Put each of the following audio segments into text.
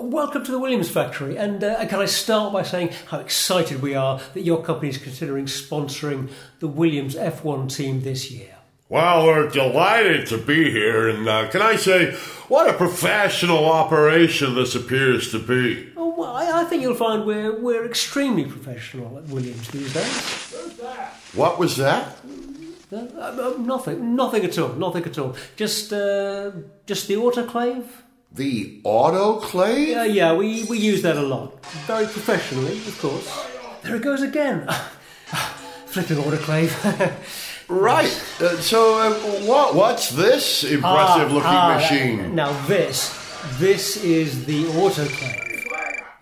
Welcome to the Williams factory, and uh, can I start by saying how excited we are that your company is considering sponsoring the Williams F1 team this year? Well, we're delighted to be here, and uh, can I say, what a professional operation this appears to be. Oh, well, I, I think you'll find we're, we're extremely professional at Williams these days. What was that? Uh, uh, nothing, nothing at all, nothing at all. Just, uh, just the autoclave. The autoclave? Uh, yeah, we, we use that a lot. Very professionally, of course. There it goes again. Flipping autoclave. Right. Uh, so, uh, what? What's this impressive-looking Ah, ah, machine? Now this, this is the autoclave.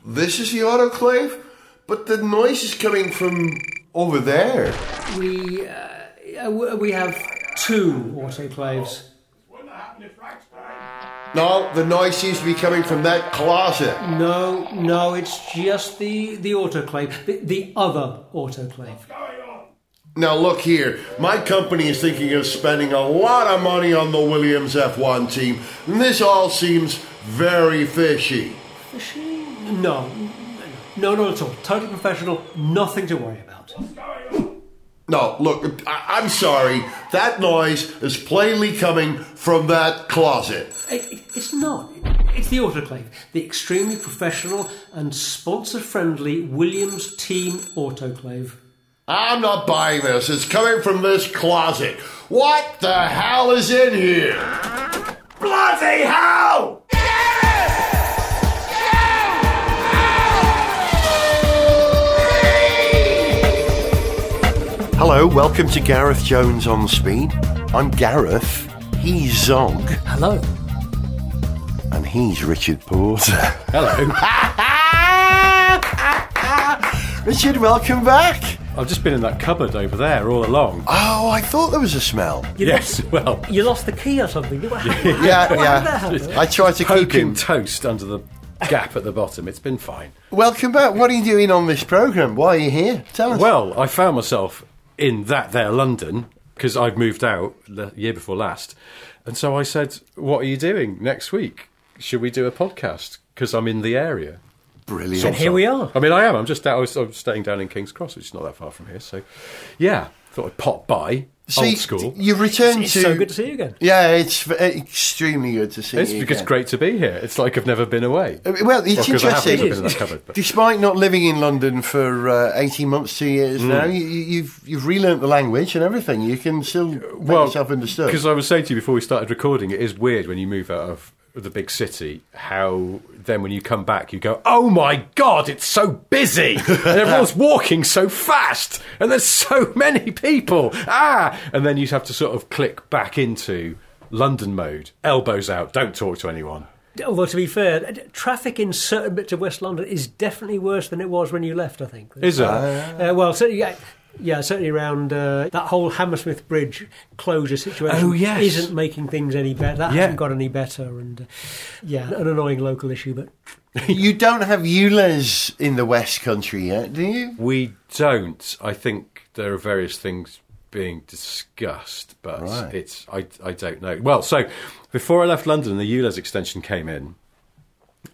This is the autoclave, but the noise is coming from over there. We, uh, uh, we have two autoclaves. No, the noise seems to be coming from that closet. No, no, it's just the the autoclave, the, the other autoclave. Now, look here. My company is thinking of spending a lot of money on the Williams F1 team, and this all seems very fishy. Fishy? No, no, not at all. Totally professional. Nothing to worry about. No, look, I- I'm sorry. That noise is plainly coming from that closet. It, it- it's not. It's the autoclave, the extremely professional and sponsor-friendly Williams Team Autoclave. I'm not buying this. It's coming from this closet. What the hell is in here? Bloody hell! Hello, welcome to Gareth Jones on Speed. I'm Gareth, he's Zog, Hello. and he's Richard Porter. Hello. Richard, welcome back. I've just been in that cupboard over there all along. Oh, I thought there was a smell. You yes, well, You lost the key or something. What happened? Yeah, How did that yeah. happen? I tried to keep poking him. toast under the gap at the bottom. It's been fine. Welcome back. What are you doing on this programme? Why are you here? Tell us. Well, I found myself in that there London because I've moved out the year before last. And so I said, What are you doing next week? Should we do a podcast? Because I'm in the area. brilliant. And here we are. I mean, I am. I'm just out. I was, I'm staying down in King's Cross, which is not that far from here. So, yeah, thought I'd pop by. See, Old school. You returned It's to. so good to see you again. Yeah, it's extremely good to see It's you. because again. great to be here. It's like I've never been away. Uh, Well, it's Well, 'cause interesting. been in cupboard. Despite not living in London for uh, eighteen months, two years Mm. now, you, you- you've you've relearnt the language and everything. You can still make yourself understood. Because I was saying to you before we started recording, it is weird when you move out of the big city, how then when you come back, you go, oh my God, it's so busy. and everyone's walking so fast. And there's so many people. Ah! And then you have to sort of click back into London mode. Elbows out, don't talk to anyone. Although to be fair, traffic in certain bits of West London is definitely worse than it was when you left. I think. Is it? Uh, well, certainly, yeah, yeah, certainly around uh, that whole Hammersmith Bridge closure situation. Oh, yes. isn't making things any better. That Yeah. hasn't got any better, and uh, yeah, an annoying local issue. But you don't have ULEZ in the West Country yet, do you? We don't. I think there are various things being discussed, but Right. it's I I don't know. Well, so before I left London, the ULEZ extension came in.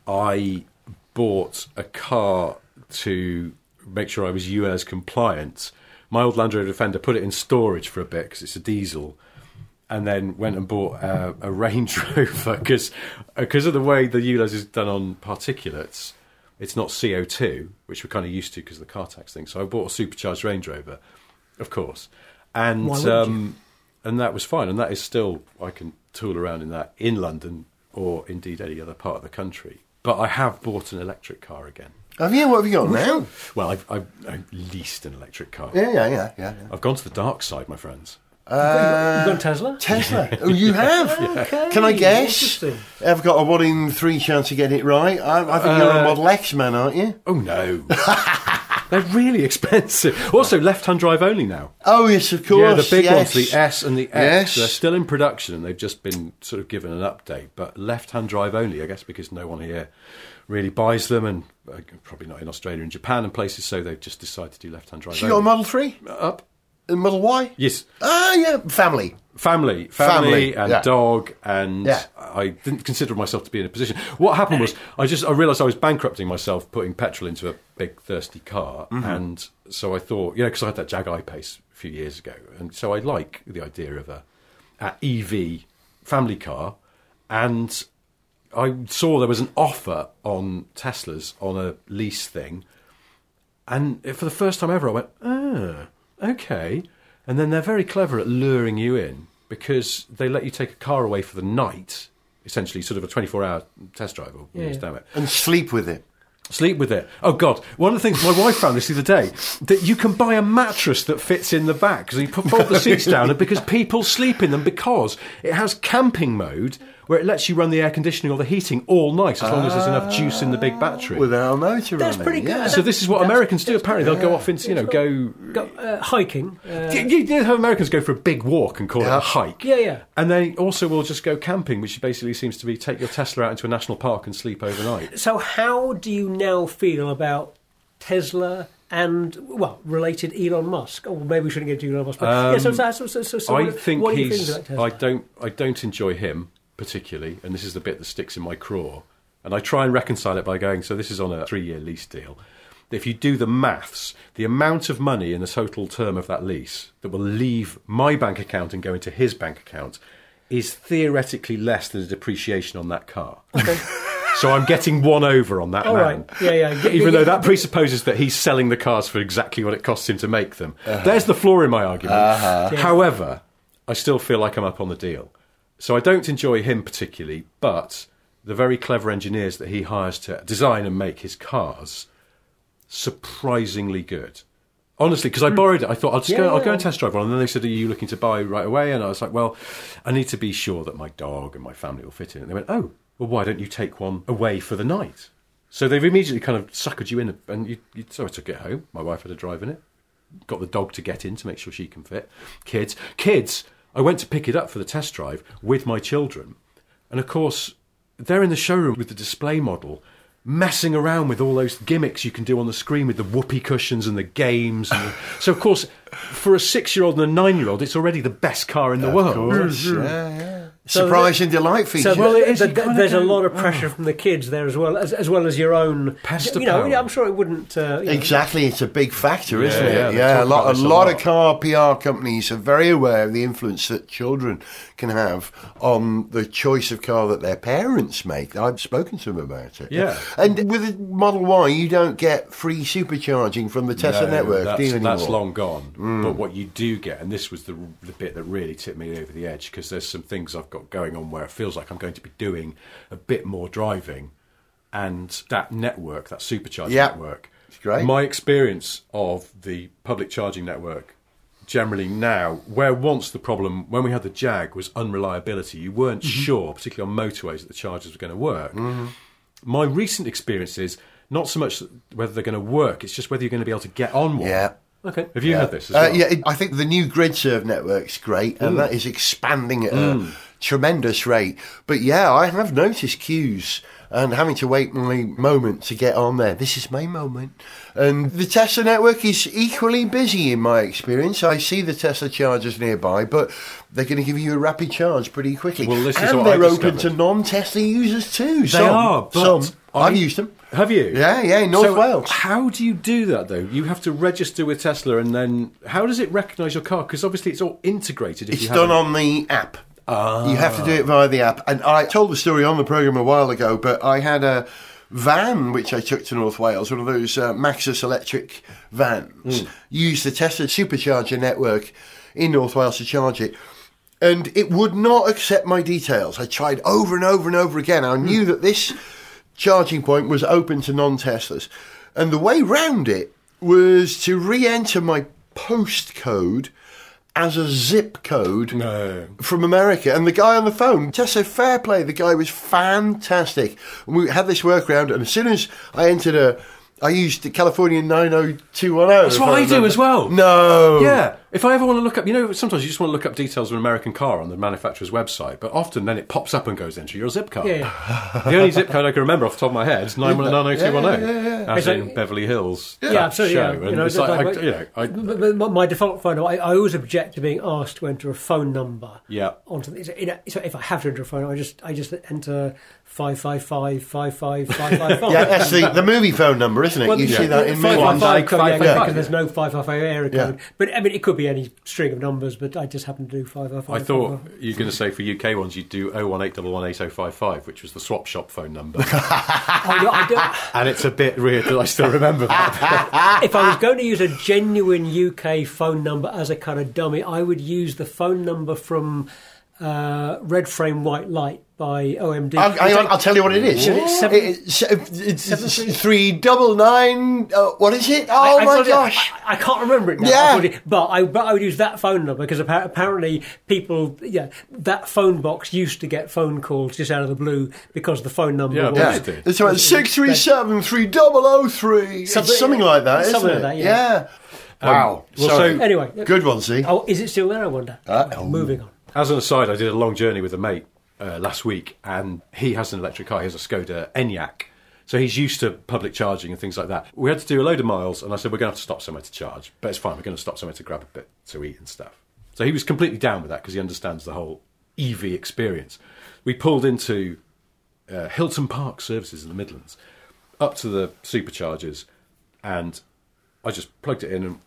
I bought a car to make sure I was ULEZ compliant. My old Land Rover Defender put it in storage for a bit because it's a diesel, and then went and bought a, a Range Rover because because of the way the ULEZ is done on particulates. It's not CO2, which we're kind of used to because of the car tax thing. So I bought a supercharged Range Rover, of course, and Why wouldn't you? um, and that was fine. And that is still I can tool around in that in London or indeed any other part of the country. But I have bought an electric car again. Have you? What have you got now? Well, I've, I've, I've leased an electric car. Yeah, yeah, yeah, yeah. I've gone to the dark side, my friends. you got a Tesla? Tesla. Oh, you have? Okay, Can I guess? interesting. I've got a one in three chance to get it right. I, I think you're a Uh, Model X man, aren't you? Oh no, they're really expensive. Also, left-hand drive only now. Oh, yes, of course. yeah, the big yes. ones, the S and the X, Yes. they're still in production, and they've just been sort of given an update. But left-hand drive only, I guess, because no one here really buys them, and uh, probably not in Australia and Japan and places. So they've just decided to do left-hand drive So you got. Model 3? Up. Uh, Model Y? Yes. Ah, yeah, family. Family, family, Family, and yeah. dog, and Yeah. I didn't consider myself to be in a position. What happened was, I just I realised I was bankrupting myself, putting petrol into a big thirsty car, Mm-hmm. and so I thought, you know, because I had that Jag I-Pace a few years ago, and so I like the idea of a, a EV family car, and I saw there was an offer on Teslas on a lease thing, and for the first time ever, I went, ah, okay. And then they're very clever at luring you in because they let you take a car away for the night, essentially, sort of a 24 hour test drive or Yeah. damn it. And sleep with it. Sleep with it. Oh, God. One of the things, my wife found this the other day, that you can buy a mattress that fits in the back because you put fold the seats down and because people sleep in them because it has camping mode where it lets you run the air conditioning or the heating all night as long as there's enough juice in the big battery. Without a motor That's on it, pretty good. yeah. so this is what That's- Americans do. Apparently, they'll go off into you know go. Go, uh, hiking. Uh, You, you know how Americans go for a big walk and call it a hike. Yeah, yeah. And they also will just go camping, which basically seems to be take your Tesla out into a national park and sleep overnight. So, how do you now feel about Tesla and, well, related Elon Musk? Oh, maybe we shouldn't get to Elon Musk. But, yeah, so, so, so, so, so, so I what, think what are you he's. feeling about Tesla? I don't. I don't enjoy him particularly, and this is the bit that sticks in my craw. And I try and reconcile it by going. So this is on a three-year lease deal. If you do the maths, the amount of money in the total term of that lease that will leave my bank account and go into his bank account is theoretically less than the depreciation on that car. so I'm getting one over on that All man. right. Yeah, yeah. Get- Even get- though that presupposes that he's selling the cars for exactly what it costs him to make them. Uh-huh. There's the flaw in my argument. Uh-huh. However, I still feel like I'm up on the deal. So I don't enjoy him particularly, but the very clever engineers that he hires to design and make his cars, surprisingly good. Honestly, because I hmm. borrowed it, I thought I'll just Yeah, go. I'll yeah. go and test drive one. And then they said, "Are you looking to buy right away?" And I was like, "Well, I need to be sure that my dog and my family will fit in." And they went, "Oh, well, why don't you take one away for the night?" So they've immediately kind of suckered you in, and you, you, so I took it home. My wife had a drive in it. Got the dog to get in to make sure she can fit. Kids, kids. I went to pick it up for the test drive with my children, and of course, they're in the showroom with the display model, messing around with all those gimmicks you can do on the screen with the whoopee cushions and the games. And the, so, of course, for a six-year-old and a nine-year-old, it's already the best car in the world. course, yeah, yeah. So Surprise and delight feature. So Well, it is, th- you there's a lot of pressure from the kids there as well as, as well as your own Pester You know, power. I'm sure it wouldn't. Uh, you know, Exactly, it's a big factor, isn't yeah, it? they Yeah, a lot, a lot lot. of car PR companies are very aware of the influence that children can have on the choice of car that their parents make. I've spoken to them about it. Yeah. and with the Model Y, you don't get free supercharging from the Tesla No, network, that's, do you anymore? that's long gone. But what you do get, and this was the, the bit that really tipped me over the edge, because there's some things I've got going on where it feels like I'm going to be doing a bit more driving, and that network, that supercharging Yeah. network, It's great. My experience of the public charging network. Generally, now, where once the problem when we had the Jag was unreliability, you weren't Mm-hmm. sure, particularly on motorways, that the chargers were going to work. My recent experience is not so much whether they're going to work; it's just whether you're going to be able to get on one. Yeah. Okay. Have you Yeah. heard this as Uh, yeah, I think the new Gridserve network's great, and that is expanding at a tremendous rate. But yeah, I have noticed queues and having to wait my moment to get on there. This is my moment. And the Tesla network is equally busy in my experience. I see the Tesla chargers nearby, but they're going to give you a rapid charge pretty quickly. Well, this is and what I they're open to non-Tesla users too. They Some- are, but some. I- I've used them. Have you? Yeah, yeah, in North So Wales. How do you do that though? You have to register with Tesla, and then how does it recognise your car? Because obviously it's all integrated. If It's done haven't- on the app. You have to do it via the app. And I told the story on the programme a while ago, but I had a van which I took to North Wales, one of those uh, Maxus electric vans, used the Tesla supercharger network in North Wales to charge it. And it would not accept my details. I tried over and over and over again. I knew that this charging point was open to non Teslas. And the way round it was to re enter my postcode as a zip code No. from America. And the guy on the phone, just so fair play, the guy was fantastic. And we had this workaround, and as soon as I entered a I used the California 90210. That's what I do as well. No. Yeah. If I ever want to look up, you know, sometimes you just want to look up details of an American car on the manufacturer's website, but often then it pops up and goes into your zip code. Yeah, yeah. the only zip code I can remember off the top of my head is 9190210, Yeah, yeah, yeah, as It's like- in Beverly Hills. Yeah, that absolutely. Show. You know, it's like, like- I, you know, I, But- but my- my default phone, I, I always object to being asked to enter a phone number. Yeah. Onto the, so, you know, so if I have to enter a phone, I just I just enter five five five five five five five five. Yeah, that's the, the movie phone number, isn't it? Well, you yeah. see that in five movies. five five yeah, 555, because there's no five five five area Yeah. code. But I mean, it could be any string of numbers. But I just happen to do five five five. I thought you were going to say for UK ones you'd do 018118055, which was the swap shop phone number. Oh, yeah, I do- and it's a bit weird that I still remember that. if I was going to use a genuine UK phone number as a kind of dummy, I would use the phone number from uh, Red Frame White Light by OMD. I'll, hang on, I'll tell you what it is. Should it seven- It's, it's, it's three double nine. Uh, what is it? Oh I my told you, gosh! I, I can't remember it now. Yeah. I it- but I but I would use that phone number because appa- apparently people yeah that phone box used to get phone calls just out of the blue because the phone number Yeah, was yeah. Yeah, did. it's about six three seven three double oh three. Something- something like that, isn't something it? like that, yeah. Wow. well, Sorry. so- anyway. Good one, see. Oh, is it still there? I wonder. Uh, Okay, moving on. As an aside, I did a long journey with a mate uh, last week, and he has an electric car. He has a Skoda Enyaq. So he's used to public charging and things like that. We had to do a load of miles, and I said, We're going to have to stop somewhere to charge. But it's fine, we're going to stop somewhere to grab a bit to eat and stuff. So he was completely down with that because he understands the whole EV experience. We pulled into uh, Hilton Park Services in the Midlands, up to the superchargers, and I just plugged it in and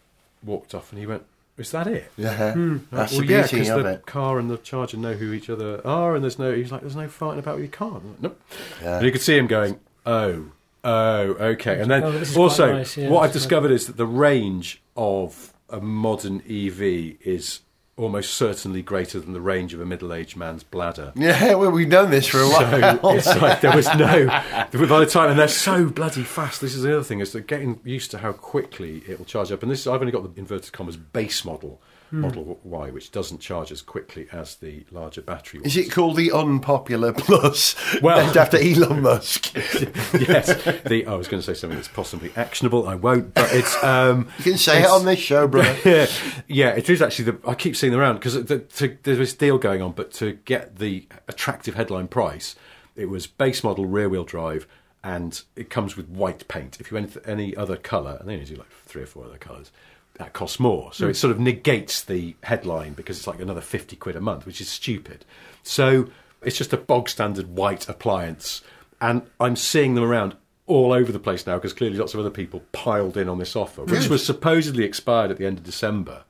walked off, and he went, Is that it? Yeah, hmm, that's well, the yeah, beauty because of the it. car and the charger know who each other are, and there's no. He's like, there's no fighting about with your car. I'm like, nope. And you could see him going, oh, oh, okay. And then Oh, also, nice, yeah, what I've this is discovered is that the range of a modern EV is almost certainly greater than the range of a middle-aged man's bladder. Yeah, well, we've done this for a while. So it's like there was no. By the time, and they're so bloody fast. This is the other thing is that getting used to how quickly it will charge up. And this, I've only got the inverted commas base model, Hmm. Model Y, which doesn't charge as quickly as the larger battery. Is it called the Unpopular Plus? Well- named after Elon Musk. yes. The, I was going to say something that's possibly actionable. I won't, but it's. Um, You can say it on this show, brother. yeah, yeah, it is actually. The, I keep seeing them around because the, there's this deal going on, but to get the attractive headline price, it was base model rear wheel drive, and it comes with white paint. If you went any other colour, and they only do like three or four other colours, that costs more. So it hmm. sort of negates the headline because it's like another fifty quid a month, which is stupid. So it's just a bog standard white appliance, and I'm seeing them around all over the place now because clearly lots of other people piled in on this offer, which was supposedly expired at the end of December.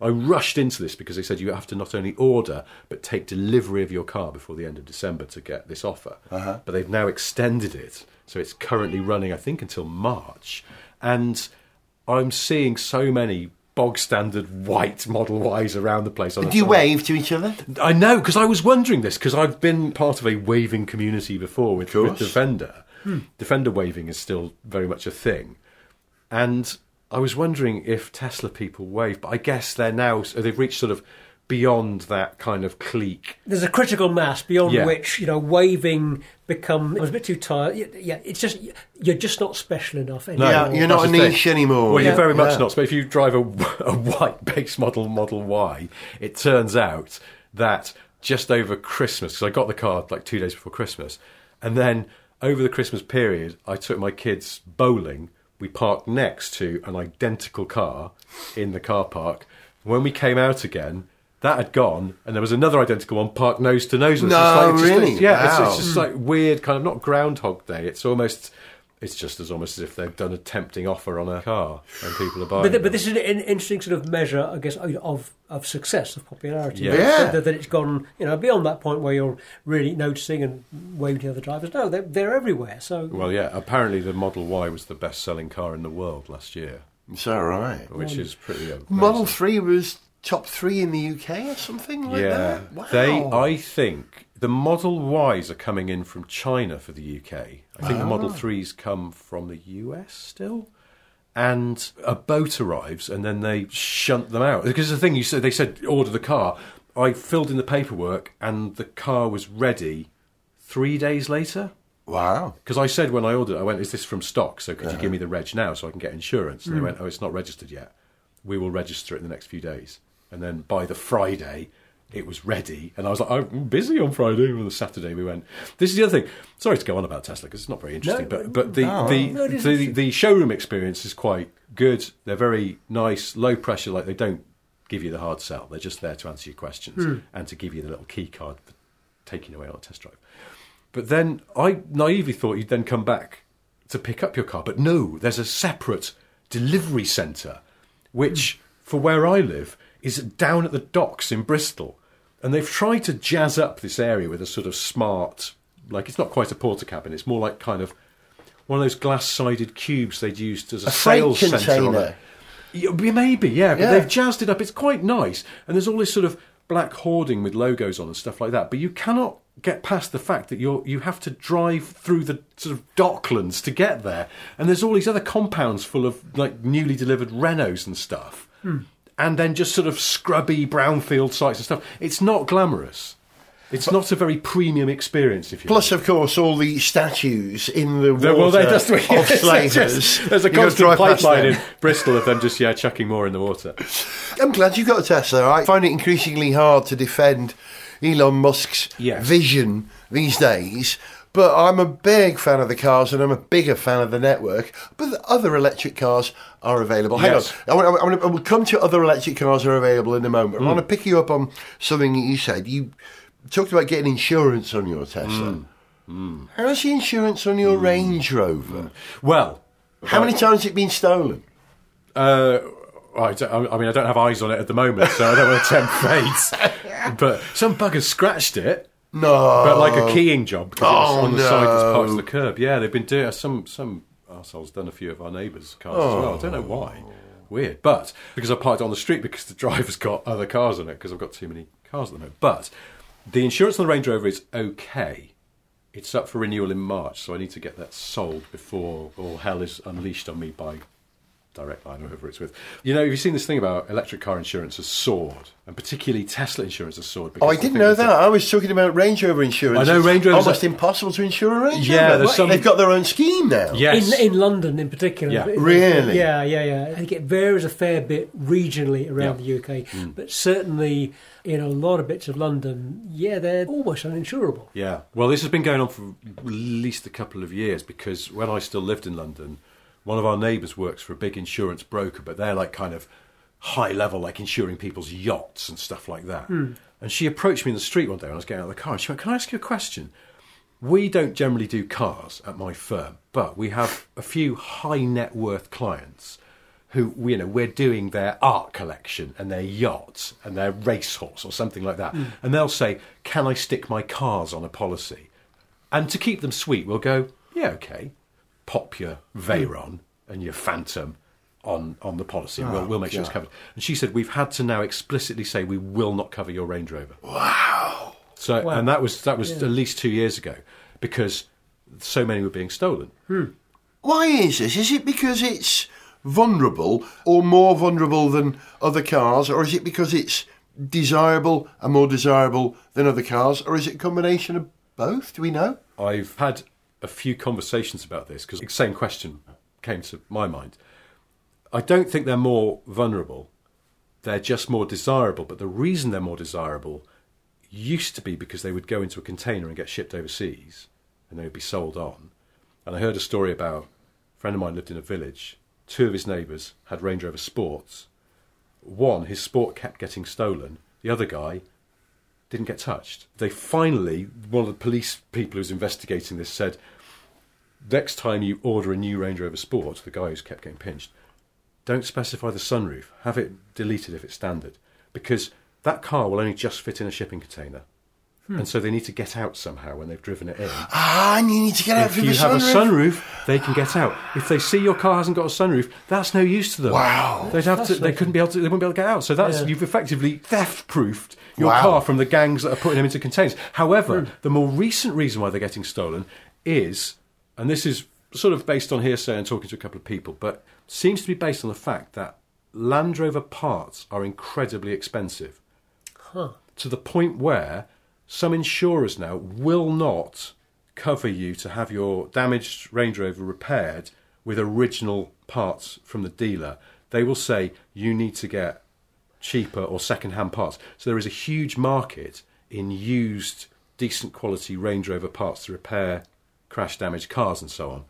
I rushed into this because they said you have to not only order but take delivery of your car before the end of December to get this offer. Uh-huh. But they've now extended it, so it's currently running, I think, until March. And I'm seeing so many bog standard white Model Ys around the place. Do you wave to each other? I know because I was wondering this because I've been part of a waving community before with, with course. Defender. Hmm. Defender waving is still very much a thing, and I was wondering if Tesla people wave, but I guess they're now so they've reached sort of beyond that kind of clique. There's a critical mass beyond Yeah. which you know waving become. I was a bit too tired. Yeah, it's just you're just not special enough anymore. yeah, you're not a That's the thing. niche anymore. Well, Yeah. you're very much Yeah. not. But if you drive a, a white base model Model Y, it turns out that just over Christmas, because I got the car like two days before Christmas, and then over the Christmas period, I took my kids bowling. We parked next to an identical car in the car park. When we came out again, that had gone, and there was another identical one parked nose to nose. with us. No, It's like- it's just- really? yeah, it's, Wow. it's just like weird, kind of not Groundhog Day. It's almost, it's just as almost as if they've done a tempting offer on a car and people are buying. But, th- them. but this is an interesting sort of measure, I guess, of of success, of popularity. Yeah. Yeah. That, that it's gone, you know, beyond that point where you're really noticing and waving to other drivers. No, they're, they're everywhere. So Well, yeah. Apparently, the Model Y was the best-selling car in the world last year, It's right? which um, is pretty. Amazing. Model 3 was top three in the UK or something like yeah, that? Wow. they. I think the Model Ys are coming in from China for the UK. I think the Model Ah. Threes come from the US still. And a boat arrives, and then they shunt them out because the thing you said they said order the car. I filled in the paperwork, and the car was ready three days later. Wow. Because I said when I ordered, it, I went, "Is this from stock? So could Uh-huh. you give me the reg now so I can get insurance?" Hmm. And they went, "Oh, it's not registered yet." we will register it in the next few days. And then by the Friday, it was ready. And I was like, I'm busy on Friday. On the Saturday, we went. This is the other thing. Sorry to go on about Tesla because it's not very interesting, No, but but the no, the, no, the the showroom experience is quite good. They're very nice, low pressure. Like they don't give you the hard sell. They're just there to answer your questions Hmm. and to give you the little key card for taking away on a test drive. But then I naively thought you'd then come back to pick up your car. But no, there's a separate delivery centre, which for where I live is down at the docks in Bristol. And they've tried to jazz up this area with a sort of smart, like it's not quite a Portakabin, it's more like kind of one of those glass sided cubes they'd used as a, A sales centre. on container. a- yeah, Maybe, yeah, but Yeah. they've jazzed it up. It's quite nice, and there's all this sort of black hoarding with logos on and stuff like that. But you cannot get past the fact that you're you have to drive through the sort of docklands to get there, and there's all these other compounds full of like newly delivered Renaults and stuff, hmm. And then just sort of scrubby brownfield sites and stuff. It's not glamorous. It's not a very premium experience, if you. Plus, of course, all the statues in the water well, they- that's the- of slavers. yes. There's a You constant pipeline in Bristol of them just yeah chucking more in the water. I'm glad you got a Tesla. I find it increasingly hard to defend Elon Musk's Yes. vision these days. But I'm a big fan of the cars and I'm a bigger fan of the network. But the other electric cars are available. Hang on. I want, I, want, I will come to other electric cars are available in a moment. Hmm. I want to pick you up on something that you said. You talked about getting insurance on your Tesla. Hmm. How's the insurance on your Range Rover? Well, How many times has it been stolen? Uh, I, I mean, I don't have eyes on it at the moment, so I don't want to tempt fate. But some bugger scratched it, No. but like a keying job because Oh, on the side that's no. parked to the curb. Yeah, they've been doing some some arseholes done a few of our neighbours' cars as well. I don't know why. Weird, but because I parked on the street because the driver's got other cars on it because I've got too many cars at the moment. But the insurance on the Range Rover is okay. It's up for renewal in March, so I need to get that sold before all hell is unleashed on me by Direct Line or whoever it's with. You know, have you seen this thing about electric car insurance has soared, and particularly Tesla insurance has soared? Oh, I didn't know that. that- I was talking about Range Rover insurance. I know It's Range Rover's almost a- impossible to insure a Range Yeah, Rover. there's some- They've got their own scheme now. Yes. In, in London, in particular. Yeah. It- Really? Yeah, yeah, yeah. I think it varies a fair bit regionally around Yeah. the UK, hmm. but certainly in a lot of bits of London, yeah, they're almost uninsurable. Yeah. Well, this has been going on for at least a couple of years because when I still lived in London, one of our neighbours works for a big insurance broker, but they're like kind of high level, like insuring people's yachts and stuff like that. Hmm. And she approached me in the street one day when I was getting out of the car and she went, Can I ask you a question? We don't generally do cars at my firm, but we have a few high net worth clients who, you know, we're doing their art collection and their yachts and their racehorse or something like that. Hmm. And they'll say, Can I stick my cars on a policy? And to keep them sweet, we'll go, Yeah, okay. Pop your Veyron hmm. and your Phantom on, on the policy and we'll, we'll make sure it's covered. And she said, We've had to now explicitly say we will not cover your Range Rover. Wow. So, Wow. and that was that was Yeah. at least two years ago because so many were being stolen. Hmm. Why is this? Is it because it's vulnerable or more vulnerable than other cars, or is it because it's desirable and more desirable than other cars, or is it a combination of both? Do we know? I've had a few conversations about this because the same question came to my mind. I don't think they're more vulnerable. They're just more desirable. But the reason they're more desirable used to be because they would go into a container and get shipped overseas and they would be sold on. And I heard a story about a friend of mine lived in a village. Two of his neighbours had Range Rover Sports. One, his sport kept getting stolen. The other guy didn't get touched. They finally, one of the police people who was investigating this said, next time you order a new Range Rover Sport, the guy who's kept getting pinched, don't specify the sunroof. Have it deleted if it's standard. Because that car will only just fit in a shipping container. And so they need to get out somehow when they've driven it in. Ah, and you need to get out if you have sunroof. a sunroof, they can get out. If they see your car hasn't got a sunroof, that's no use to them. Wow. They'd have to. They couldn't be able to. They wouldn't be able to get out. So that's Yeah. you've effectively theft-proofed your Wow. car from the gangs that are putting them into containers. However, the more recent reason why they're getting stolen is, and this is sort of based on hearsay and talking to a couple of people, but seems to be based on the fact that Land Rover parts are incredibly expensive to the point where some insurers now will not cover you to have your damaged Range Rover repaired with original parts from the dealer. they will say you need to get cheaper or second-hand parts. So there is a huge market in used, decent quality Range Rover parts to repair crash damaged cars and so on.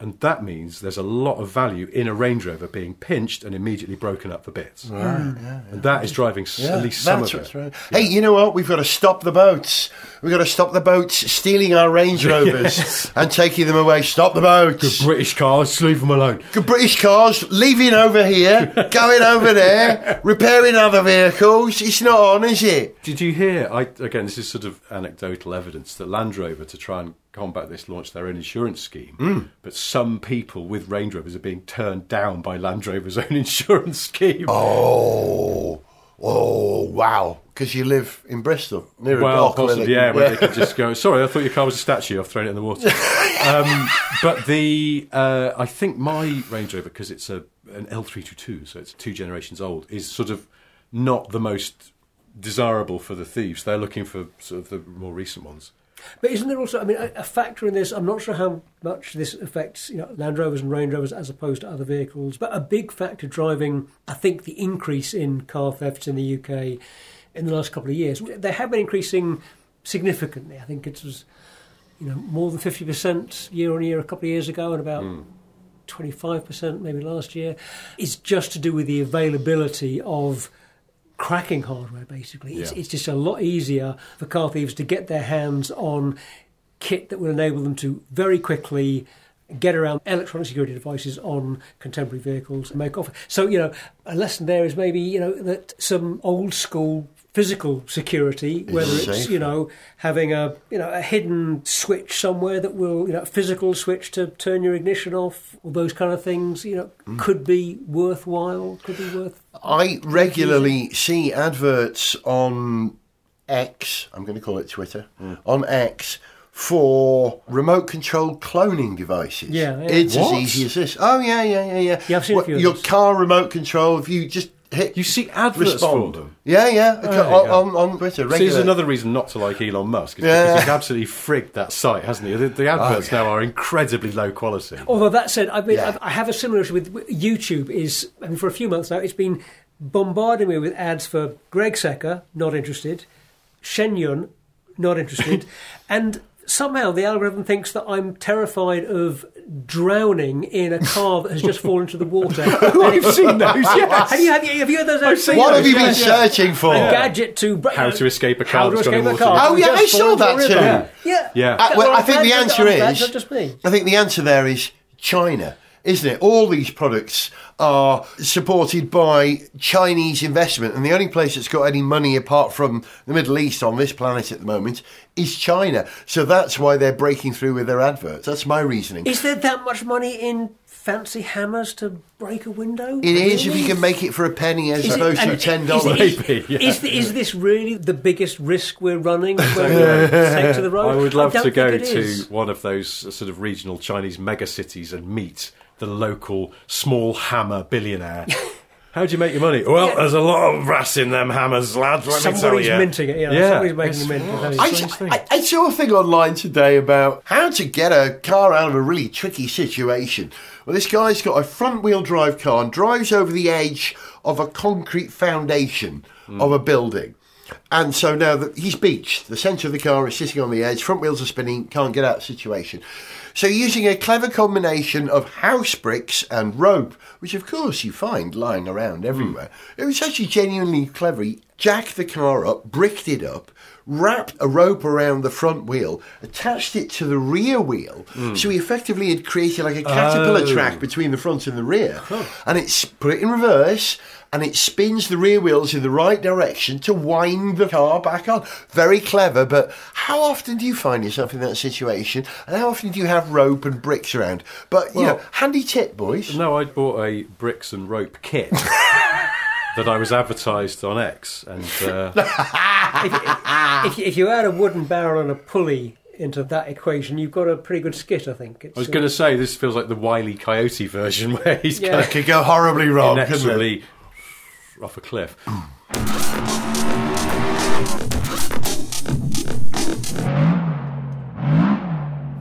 And that means there's a lot of value in a Range Rover being pinched and immediately broken up for bits. Hmm. And that is driving s at least some of it. right. Hey, you know what? We've got to stop the boats. We've got to stop the boats stealing our Range Rovers and taking them away. Stop the boats. Good British cars, leave them alone. Good British cars leaving over here, going over there, repairing other vehicles. It's not on, is it? Did you hear? I again, this is sort of anecdotal evidence that Land Rover, to try and combat this, launched their own insurance scheme. Mm. But some people with Range Rovers are being turned down by Land Rover's own insurance scheme. Oh, oh, wow! Because you live in Bristol, near a well, dock. possibly, yeah, where they could just go. Sorry, I thought your car was a statue. I've thrown it in the water. um, but the uh, I think my Range Rover because it's a an L322, so it's two generations old, is sort of not the most desirable for the thieves. They're looking for sort of the more recent ones. But isn't there also, I mean, a, a factor in this? I'm not sure how much this affects, you know, Land Rovers and Range Rovers as opposed to other vehicles, but a big factor driving, I think, the increase in car thefts in the UK in the last couple of years. They have been increasing significantly. I think it was, you know, more than 50% year on year a couple of years ago, and about. Hmm. 25% maybe last year is just to do with the availability of cracking hardware basically it's, Yeah. it's just a lot easier for car thieves to get their hands on kit that will enable them to very quickly get around electronic security devices on contemporary vehicles and make off so you know a lesson there is maybe you know that some old school physical security whether it's safer. you know having a you know a hidden switch somewhere that will you know a physical switch to turn your ignition off all those kind of things you know could be worthwhile could be worth I regularly see adverts on X, I'm going to call it Twitter, mm. on X for remote controlled cloning devices. Yeah, yeah. It's What? as easy as this. Oh, yeah, yeah, yeah, yeah. Yeah, I've seen a few Your car remote control, if you just hit You see adverts respond. for them. Yeah, yeah, there you on, go. on, on Twitter. So Regular. here's another reason not to like Elon Musk. Is Yeah. because he's absolutely frigged that site, hasn't he? The, the oh, adverts now are incredibly low quality. Although that said, I mean, Yeah. I've- I have a similar issue with with YouTube. Is I mean, for a few months now, it's been bombarding me with ads for Greg Secker, not interested, Shen Yun, not interested, and somehow the algorithm thinks that I'm terrified of drowning in a car that has just fallen into the water. I've seen those. Yes. Have you, have you have you heard those? ads? seen what have you been Yeah, yeah. searching for? A gadget to How to escape a car How to that's gone in escape a water. car. Oh, yeah, I saw that a too. Yeah, Yeah. Uh, well, I think the That's- answer that's is. not just me. I think the answer there is China, isn't it? All these products are supported by Chinese investment, and the only place that's got any money apart from the Middle East on this planet at the moment is China. So that's why they're breaking through with their adverts. That's my reasoning. Is there that much money in fancy hammers to break a window? It is if you can make it for a penny as Is it- opposed to and ten is- dollars. Maybe, yeah. Is, is this really the biggest risk we're running when we take to the road? I would love don't to go to one of those sort of regional Chinese mega cities and meet the local small hammer billionaire. How do you make your money? Well, Yeah. there's a lot of brass in them hammers, lads. Let me tell Somebody's you. minting it. You know, Yeah. somebody's making It's- a mint. I I, think. strange thing. I, I saw a thing online today about how to get a car out of a really tricky situation. Well, this guy's got a front wheel drive car and drives over the edge of a concrete foundation hmm. of a building. And so now that he's beached, the centre of the car is sitting on the edge, front wheels are spinning, can't get out of the situation. So using a clever combination of house bricks and rope, which of course you find lying around everywhere, hmm. it was actually genuinely clever. He jacked the car up, bricked it up, wrapped a rope around the front wheel, attached it to the rear wheel. Hmm. So he effectively had created like a caterpillar Oh. track between the front and the rear. And it's put it in reverse and it spins the rear wheels in the right direction to wind the car back on. Very clever, but how often do you find yourself in that situation? And how often do you have rope and bricks around? But, you know, handy tip, boys. No, I bought a bricks and rope kit that I was advertised on X, and uh, if, you, if you add a wooden barrel and a pulley into that equation, you've got a pretty good skit, I think. It's, I was uh, going to say this feels like the Wily Coyote version, where he's Yeah. kind That could go horribly wrong, of inexorably off a cliff.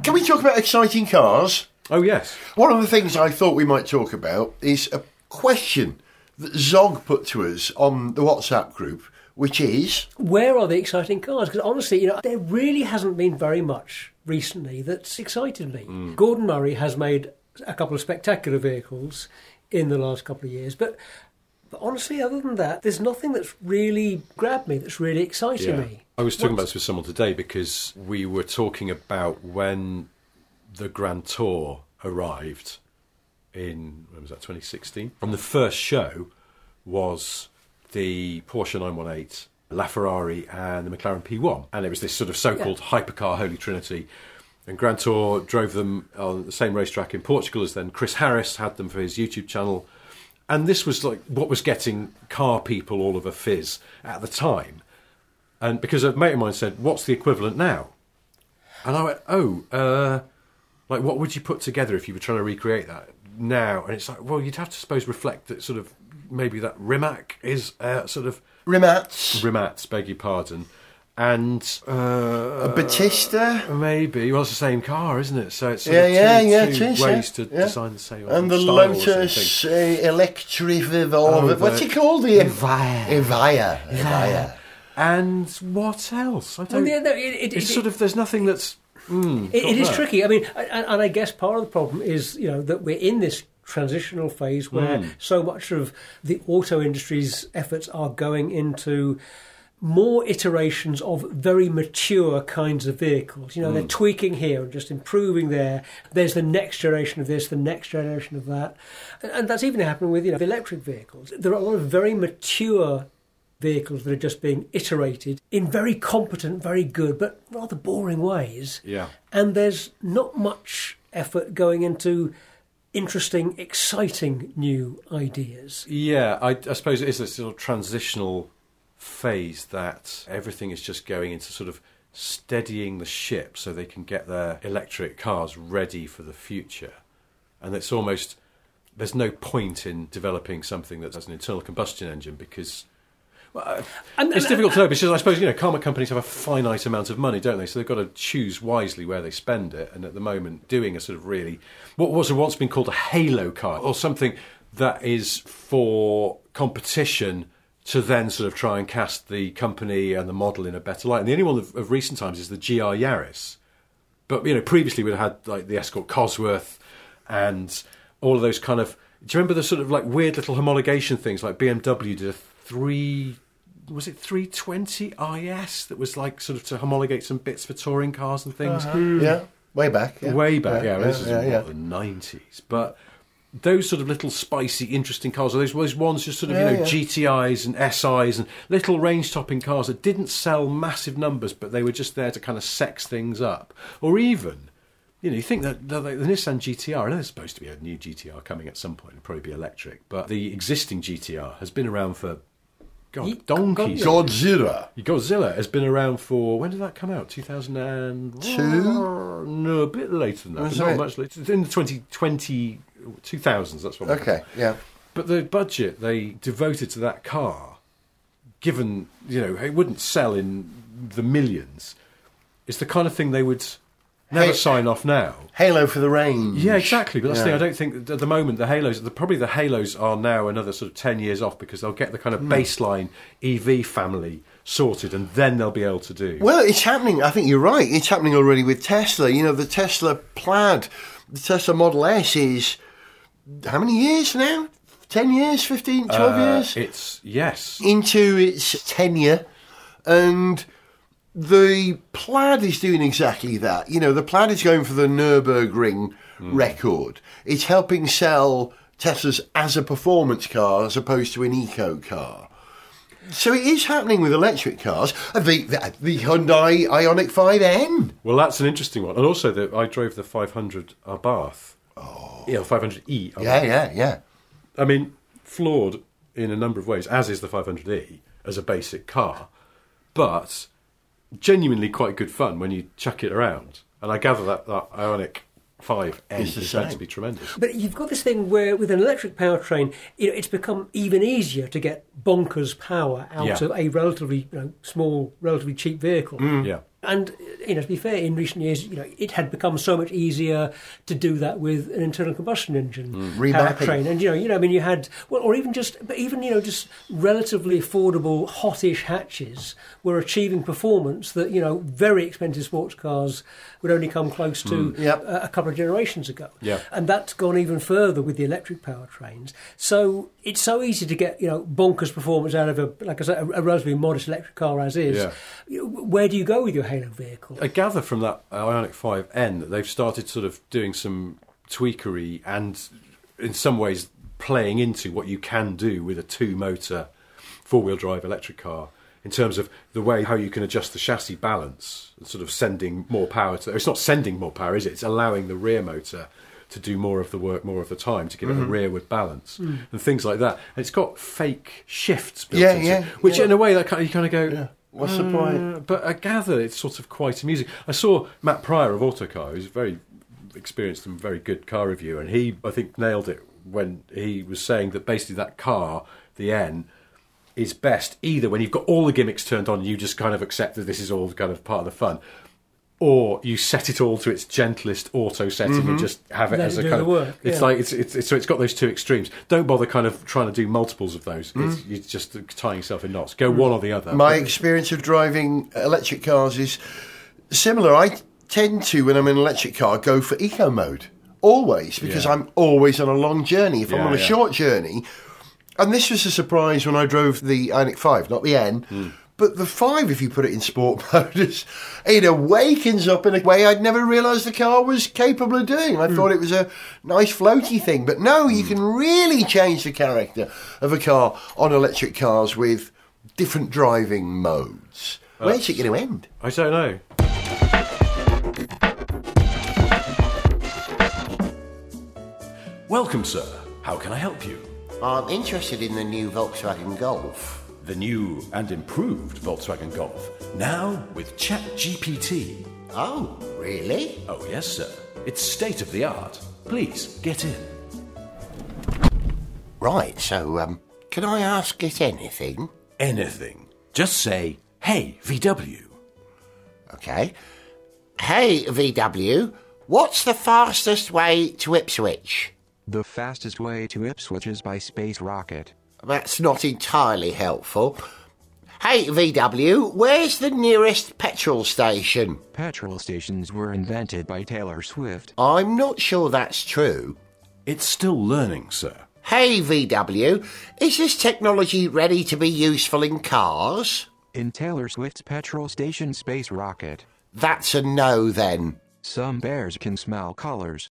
Can we talk about exciting cars? Oh yes, One of the things I thought we might talk about is a question that Zog put to us on the WhatsApp group, which is Where are the exciting cars? Because honestly, you know, there really hasn't been very much recently that's excited me. Mm. Gordon Murray has made a couple of spectacular vehicles in the last couple of years, but but honestly, other than that, there's nothing that's really grabbed me, that's really excited me. I was talking What- about this with someone today because we were talking about when the Grand Tour arrived in when was that 2016 and the first show was the Porsche 918 LaFerrari and the McLaren P1 and it was this sort of so-called hypercar holy trinity. And Grand Tour drove them on the same racetrack in Portugal as then. Chris Harris had them for his YouTube channel and this was like what was getting car people all of a fizz at the time and because a mate of mine said, "What's the equivalent now?" And I went, "Oh, uh, like what would you put together if you were trying to recreate that now?" And it's like, well, you'd have to suppose reflect that sort of maybe that Rimac is uh, sort of Rimats, Rimac, beg your pardon, and uh, a Battista, maybe well, it's the same car, isn't it? So it's sort Yeah, two, yeah, yeah, two it is, ways yeah, to yeah. design the same and the Lotus things. uh, Electric Oh, What's the- it called? The Evija. Evija. Evija. And what else? I don't. Well, yeah, no, it- it- it's it- sort of there's nothing that's. Mm, It, it is tricky. I mean, and, and I guess part of the problem is, you know, that we're in this transitional phase where so much of the auto industry's efforts are going into more iterations of very mature kinds of vehicles. You know, they're hmm. tweaking here and just improving there. There's the next generation of this, the next generation of that. And, and that's even happening with, you know, electric vehicles. There are a lot of very mature vehicles that are just being iterated in very competent, very good, but rather boring ways. Yeah. And there's not much effort going into interesting, exciting new ideas. Yeah, I, I suppose it is a sort of transitional phase that everything is just going into sort of steadying the ship so they can get their electric cars ready for the future. And it's almost there's no point in developing something that has an internal combustion engine because well, uh, And- it's and- difficult to know because I suppose you know car companies have a finite amount of money, don't they? So they've got to choose wisely where they spend it. And at the moment, doing a sort of really what was once been called a halo car or something that is for competition to then sort of try and cast the company and the model in a better light. And the only one of, of recent times is the GR Yaris. But you know, previously we'd had like the Escort Cosworth and all of those kind of. Do you remember the sort of like weird little homologation things like BMW did a three? Was it 320 IS that was like sort of to homologate some bits for touring cars and things? Uh-huh. Yeah, way back. yeah. Way back, yeah, this is yeah, yeah. the nineties. But those sort of little spicy, interesting cars, are those those ones just sort of Yeah, you know yeah. GTIs and SIs and little range topping cars that didn't sell massive numbers, but they were just there to kind of sex things up, or even. You know, you think that the, the Nissan GTR, I know there's supposed to be a new GTR coming at some point, it'll probably be electric, but the existing GTR has been around for, God, donkeys. Godzilla. Godzilla has been around for when did that come out? Two thousand and Two? No, a bit later than that. Was But not it? much later. It's in the 2020, 2000s, That's what. I'm- Okay, yeah. But the budget they devoted to that car, given you know it wouldn't sell in the millions, is the kind of thing they would never Hey- sign off now. Halo for the range. Yeah, exactly. But that's the Yeah. thing. I don't think that at the moment the Halos, the, probably the Halos are now another sort of ten years off because they'll get the kind of Hmm. baseline EV family sorted, and then they'll be able to do. Well, it's happening. I think you're right. It's happening already with Tesla. You know, the Tesla Plaid, the Tesla Model S is how many years now? 10 years, 15, 12 Uh, years? It's yes. into its tenure, and the Plaid is doing exactly that. You know, the Plaid is going for the Nurburgring record. It's helping sell Teslas as a performance car as opposed to an eco car. So it is happening with electric cars. The, the, the Hyundai Ioniq 5N. Well, that's an interesting one, and also the, I drove the 500 Abarth. Oh, yeah, 500e. Abarth. Yeah, yeah, yeah. I mean, flawed in a number of ways, as is the 500e as a basic car, but genuinely quite good fun when you chuck it around. And I gather that that Ioniq 5N is meant to be tremendous. But you've got this thing where, with an electric powertrain, you know, it's become even easier to get bonkers power out Yeah. of a relatively you know, small, relatively cheap vehicle. Yeah. And you know, to be fair, in recent years, you know, it had become so much easier to do that with an internal combustion engine mm. Remapping. powertrain. And you know, you know, I mean, you had well, or even just, but even you know, just relatively affordable, hottish hatches were achieving performance that you know, very expensive sports cars would only come close to mm. Yep. a, a couple of generations ago. Yeah. And that's gone even further with the electric powertrains. So it's so easy to get you know bonkers performance out of a like I said, a, a relatively modest electric car as is. Yeah. Where do you go with your Halo vehicle? I gather from that Ioniq 5N that they've started sort of doing some tweakery and, in some ways, playing into what you can do with a two motor four wheel drive electric car in terms of the way how you can adjust the chassis balance sort of sending more power to. It's not sending more power, is it? It's allowing the rear motor to do more of the work more of the time to give it a rearward balance and things like that. And it's got fake shifts built Yeah, into yeah, it, which yeah. in a way that kind of, you kind of go, What's the point? uh, but I gather it's sort of quite amusing. I saw Matt Pryor of Autocar, who's a very experienced and very good car reviewer, and he, I think, nailed it when he was saying that basically that car, the N, is best either when you've got all the gimmicks turned on and you just kind of accept that this is all kind of part of the fun. Or you set it all to its gentlest auto setting and mm-hmm. just have it Let as it a kind of. work, It's yeah. like it's, it's, it's so it's got those two extremes. Don't bother kind of trying to do multiples of those. It's, mm-hmm. it's just tying yourself in knots. Go mm-hmm. one or the other. My experience of driving electric cars is similar. I tend to, when I'm in an electric car, go for eco mode. Always, because Yeah. I'm always on a long journey. If I'm on a yeah. short journey, and this was a surprise when I drove the Ioniq 5, not the N, Hmm. but the 5, if you put it in sport mode, is- it awakens up in a way I'd never realised the car was capable of doing. Hmm. I thought it was a nice floaty thing, but no, you can really change the character of a car on electric cars with different driving modes. Where's it going to end? I don't know. Welcome, sir. How can I help you? I'm interested in the new Volkswagen Golf. The new and improved Volkswagen Golf, now with ChatGPT. Oh, really? Oh, yes, sir. It's state of the art. Please get in. Right, so, um, can I ask it anything? Anything. Just say, hey, VW. Okay. Hey, VW, what's the fastest way to Ipswich? The fastest way to Ipswich is by space rocket. That's not entirely helpful. Hey, VW, where's the nearest petrol station? Petrol stations were invented by Taylor Swift. I'm not sure that's true. It's still learning, sir. Hey, VW, is this technology ready to be useful in cars? In Taylor Swift's petrol station space rocket, That's a no then. some bears can smell colors.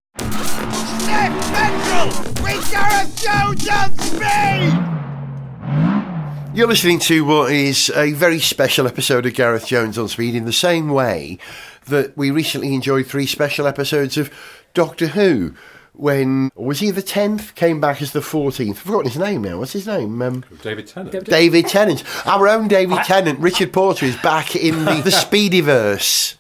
You're listening to what is a very special episode of Gareth Jones on Speed in the same way that we recently enjoyed three special episodes of Doctor Who. When was he the tenth? Came back as the fourteenth. I've forgotten his name now. What's his name? Um, David Tennant. David- David Tennant. Our own David Tennant, Richard Porter, is back in the, the Speedyverse.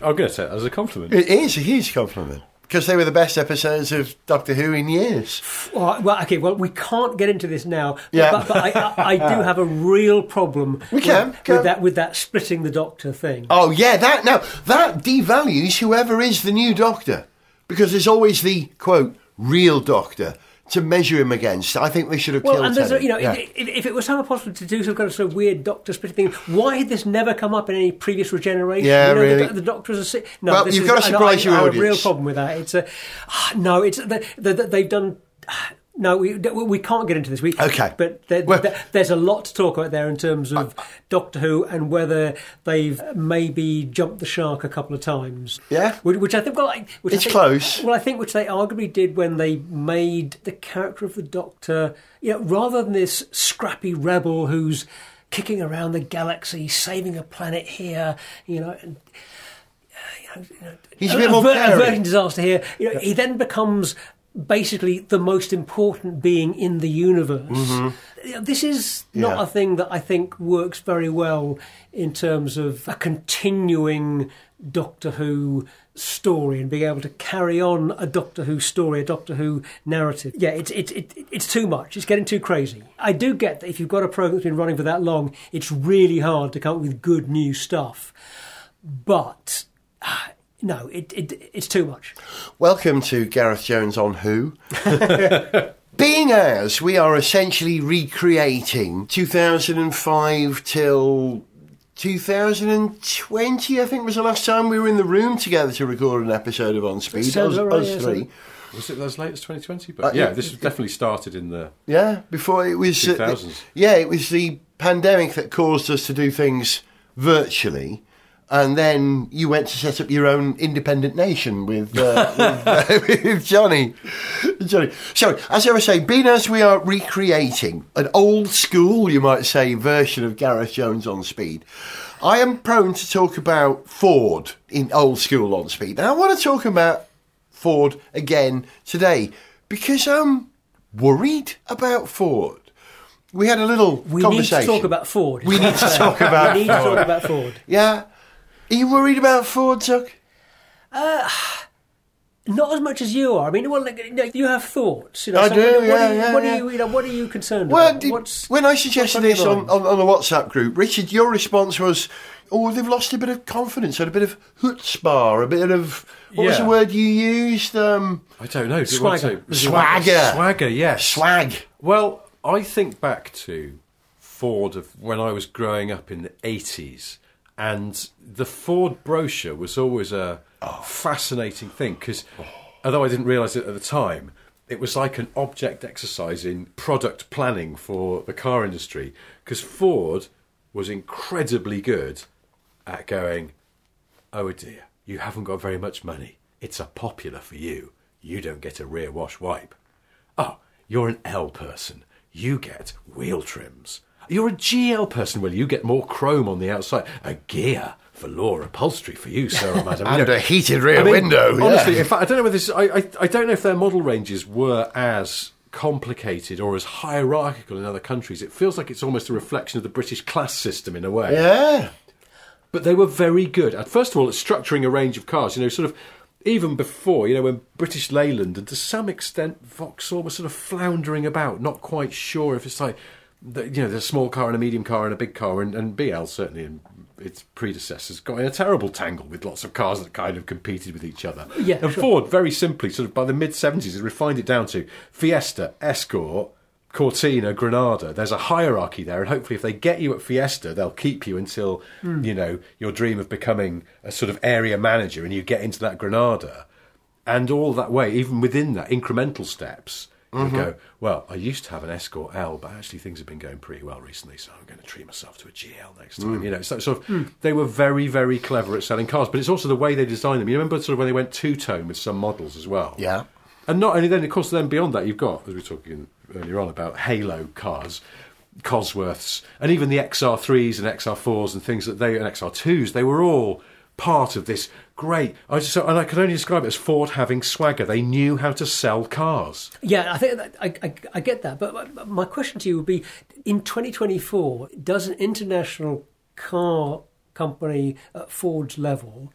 I'm going to take that as a compliment. It is a huge compliment because they were the best episodes of Doctor Who in years. Well, okay, well, we can't get into this now. Yeah. But, but I, I, I do have a real problem We can, with, can. with that with that splitting the doctor thing. Oh yeah, that now that devalues whoever is the new doctor because there's always the quote real doctor to measure him against. I think they should have Well, killed and there's a, you know, Yeah. if, if, it was somehow possible to do some kind of sort of weird doctor splitting thing, why had this never come up in any previous regeneration? Yeah, you know, really. The, the doctors are sick. No, Well, you've got to I surprise I, your I have a real problem with that. It's a no. It's the, the, the, they've done. No, we, we can't get into this. We, Okay. But there, Well- there- there's a lot to talk about there in terms of Doctor Who and whether they've maybe jumped the shark a couple of times. Yeah. Which, which I think, well, I, which It's think- close. Well, I think which they arguably did when they made the character of the Doctor, you know, rather than this scrappy rebel who's kicking around the galaxy, saving a planet here, you know, and uh, He's a bit more aver- caring. averting disaster here. You know, he then becomes basically the most important being in the universe. Know, This is not Mm-hmm. Yeah. a thing that I think works very well in terms of a continuing Doctor Who story and being able to carry on a Doctor Who story, a Doctor Who narrative. Yeah, it's it's it, it's too much. It's getting too crazy. I do get that if you've got a program that's been running for that long, it's really hard to come up with good new stuff. but no, it, it it's too much. Welcome to Gareth Jones on Who. Being as we are essentially recreating 2005 till 2020, I think was the last time we were in the room together to record an episode of On Speed. sounds Us, about right, us yeah, three. Was it as late as 2020? But Uh, yeah, yeah. this was definitely started in the. Yeah, before it was. uh, 2000s. yeah, it was the pandemic that caused us to do things virtually. And then you went to set up your own independent nation with uh, with, uh, with Johnny. Johnny. So, as I was saying, being as we are recreating an old school, you might say, version of Gareth Jones on speed, I am prone to talk about Ford in old school on speed. And I want to talk about Ford again today because I'm worried about Ford. We had a little We need to talk about Ford. We need to talk about we need to talk about Ford. Yeah. Are you worried about Ford, Zuck? Not as much as you are. I mean, well, like, you, know, you have thoughts. You know, I so do, What, what, yeah, are you, yeah, what yeah. are you, you know, what are you concerned Well, about? did- What's, when I suggested what's this on your on, on, on the WhatsApp group, Richard, your response was, "Oh, they've lost a bit of confidence, had a bit of chutzpah, a bit of what was the word you used? Um, I don't know. do you want Swagger. Swagger. Swagger, yes. swag. Well, I think back to Ford of when I was growing up in the 80s, and the Ford brochure was always a oh. fascinating thing because, although I didn't realise it at the time, it was like an object exercise in product planning for the car industry because Ford was incredibly good at going, oh dear, you haven't got very much money. It's a popular for you. You don't get a rear wash wipe. Oh, you're an L person. You get wheel trims. You're a GL person. will you get more chrome on the outside. A Ghia for law upholstery for you, sir or madam. You know, a heated rear I mean, window. yeah. Honestly, in fact, I don't know whether this. I, I, I don't know if their model ranges were as complicated or as hierarchical in other countries. It feels like it's almost a reflection of the British class system in a way. yeah. But they were very good at, first of all, at structuring a range of cars. You know, sort of even before, you know, when British Leyland and to some extent Vauxhall were sort of floundering about, not quite sure if it's like, the, you know, there's a small car and a medium car and a big car, and, and BL certainly and its predecessors got in a terrible tangle with lots of cars that kind of competed with each other. Yeah, and sure. Ford, very simply, sort of by the mid 70s, it refined it down to Fiesta, Escort, Cortina, Granada. There's a hierarchy there, and hopefully, if they get you at Fiesta, they'll keep you until hmm. you know your dream of becoming a sort of area manager, and you get into that Granada, and all that way, even within that incremental steps. You go, mm-hmm. well, I used to have an Escort L, but actually things have been going pretty well recently, so I'm going to treat myself to a GL next time. Mm. You know, so sort of, hmm. they were very, very clever at selling cars, but it's also the way they designed them. You remember sort of when they went two tone with some models as well. Yeah. And not only then, of course, then beyond that, you've got, as we were talking earlier on about Halo cars, Cosworths, and even the XR3s and XR4s and things that they, and XR2s, they were all part of this great. I just, and I can only describe it as Ford having swagger. They knew how to sell cars. Yeah, I think that, I, I, I get that. But my- my question to you would be in 2024, does an international car company at Ford's level,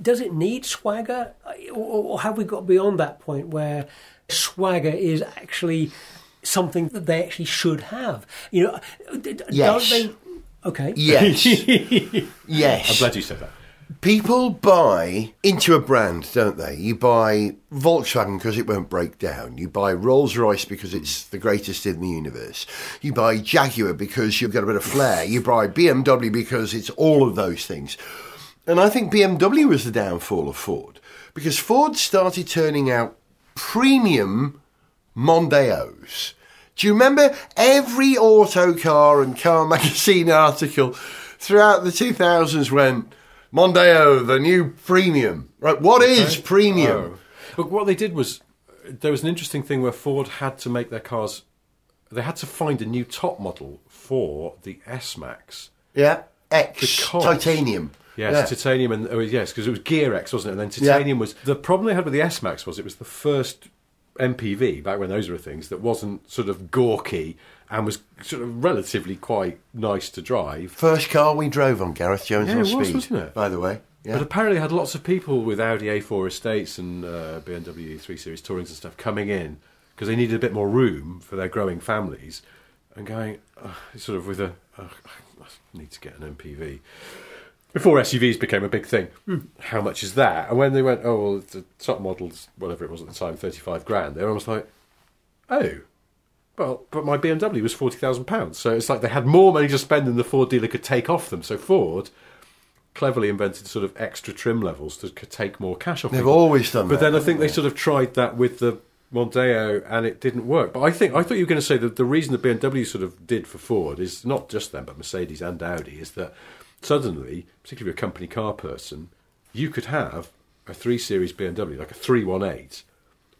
does it need swagger? Or, or have we got beyond that point where swagger is actually something that they actually should have? You know, d- d- Yes. don't they? Okay. Yes. yes. I'm glad you said that. People buy into a brand, don't they? You buy Volkswagen because it won't break down. You buy Rolls Royce because it's the greatest in the universe. You buy Jaguar because you've got a bit of flair. You buy BMW because it's all of those things. And I think BMW was the downfall of Ford because Ford started turning out premium Mondeos. Do you remember every Autocar and car magazine article throughout the 2000s went, Mondeo, the new premium. Right, what is premium? Oh. Look, what they did was there was an interesting thing where Ford had to make their cars. They had to find a new top model for the S Max. Yeah, X, Because- titanium. Yes, Yeah. titanium and oh, yes, because it was Ghia X, wasn't it? And then titanium was the problem they had with the S Max was it was the first MPV back when those were things that wasn't sort of gawky and was sort of relatively quite nice to drive. First car we drove on Gareth Jones Yeah, on it speed, wasn't it? by the way. Yeah. But apparently, had lots of people with Audi A4 estates and uh, BMW 3 Series Tourings and stuff coming in because they needed a bit more room for their growing families and going uh, sort of with a, uh, I need to get an MPV. before SUVs became a big thing. How much is that? And when they went, oh, well, the top model's whatever it was at the time, thirty-five grand. They were almost like, oh, well, but my BMW was forty thousand pounds. So it's like they had more money to spend than the Ford dealer could take off them. So Ford cleverly invented sort of extra trim levels to c- take more cash off. They've people. always done But that, But then I think they they? sort of tried that with the Mondeo, and it didn't work. But I think I thought you were going to say that the reason the BMW sort of did for Ford is not just them, but Mercedes and Audi, is that suddenly, particularly if you're a company car person, you could have a three series BMW, like a three one eight.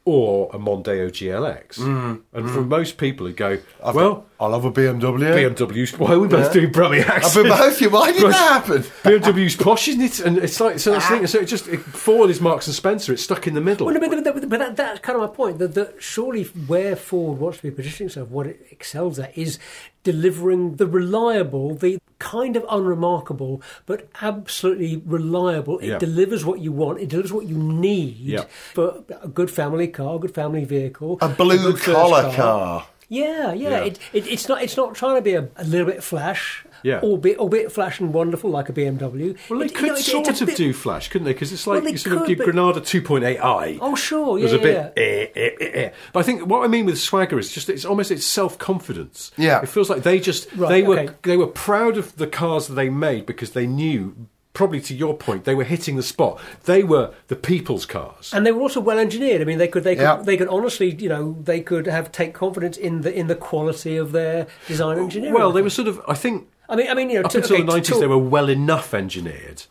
Or a Mondeo GLX, and for most people, it'd go Mm, I've well. got- I'll have a BMW. BMW's why are we both doing Brummie I've been both you. Why did Right. that happen? BMW's posh, isn't it? And it's like so. That's the thing. So it just it, Ford is Marks and Spencer. It's stuck in the middle. Well, no, but, but, but that, that's kind of my point. That, that surely where Ford wants to be positioning itself, what it excels at is delivering the reliable, the kind of unremarkable, but absolutely reliable. It Yeah. delivers what you want. It delivers what you need Yeah. for a good family car, a good family vehicle, A blue first collar car. Yeah, yeah. Yeah. It, it, it's not. It's not trying to be a, a little bit flash. Yeah. Albeit, albeit flash and wonderful like a BMW. well, they It- you could know, sort a of bit- do flash, couldn't they? Because it's like Well, you sort of could, your but- Granada 2.8i. Oh, sure. Yeah, There's a bit, yeah. eh, eh, eh, eh. but I think what I mean with swagger is just it's almost it's self confidence. Yeah. it feels like they just Right, they were okay. they were proud of the cars that they made because they knew. Probably to your point, they were hitting the spot. They were the people's cars. and they were also well engineered. I mean, they could they could Yeah. they could honestly, you know, they could have take confidence in the in the quality of their design engineering. Well, they were sort of. I think I mean, I mean, you know, up to- until okay, the nineties, they were well enough engineered.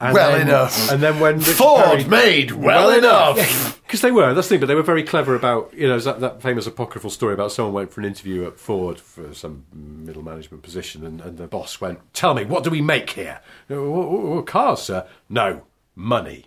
And Well then- enough. And then when Rich Ford Perry- made well enough. because they were. That's the thing. But they were very clever about you know that, that famous apocryphal story about someone went for an interview at Ford for some middle management position, and, and the boss went, "Tell me, what do we make here? Uh, "Oh, oh, oh, cars, sir? No, money."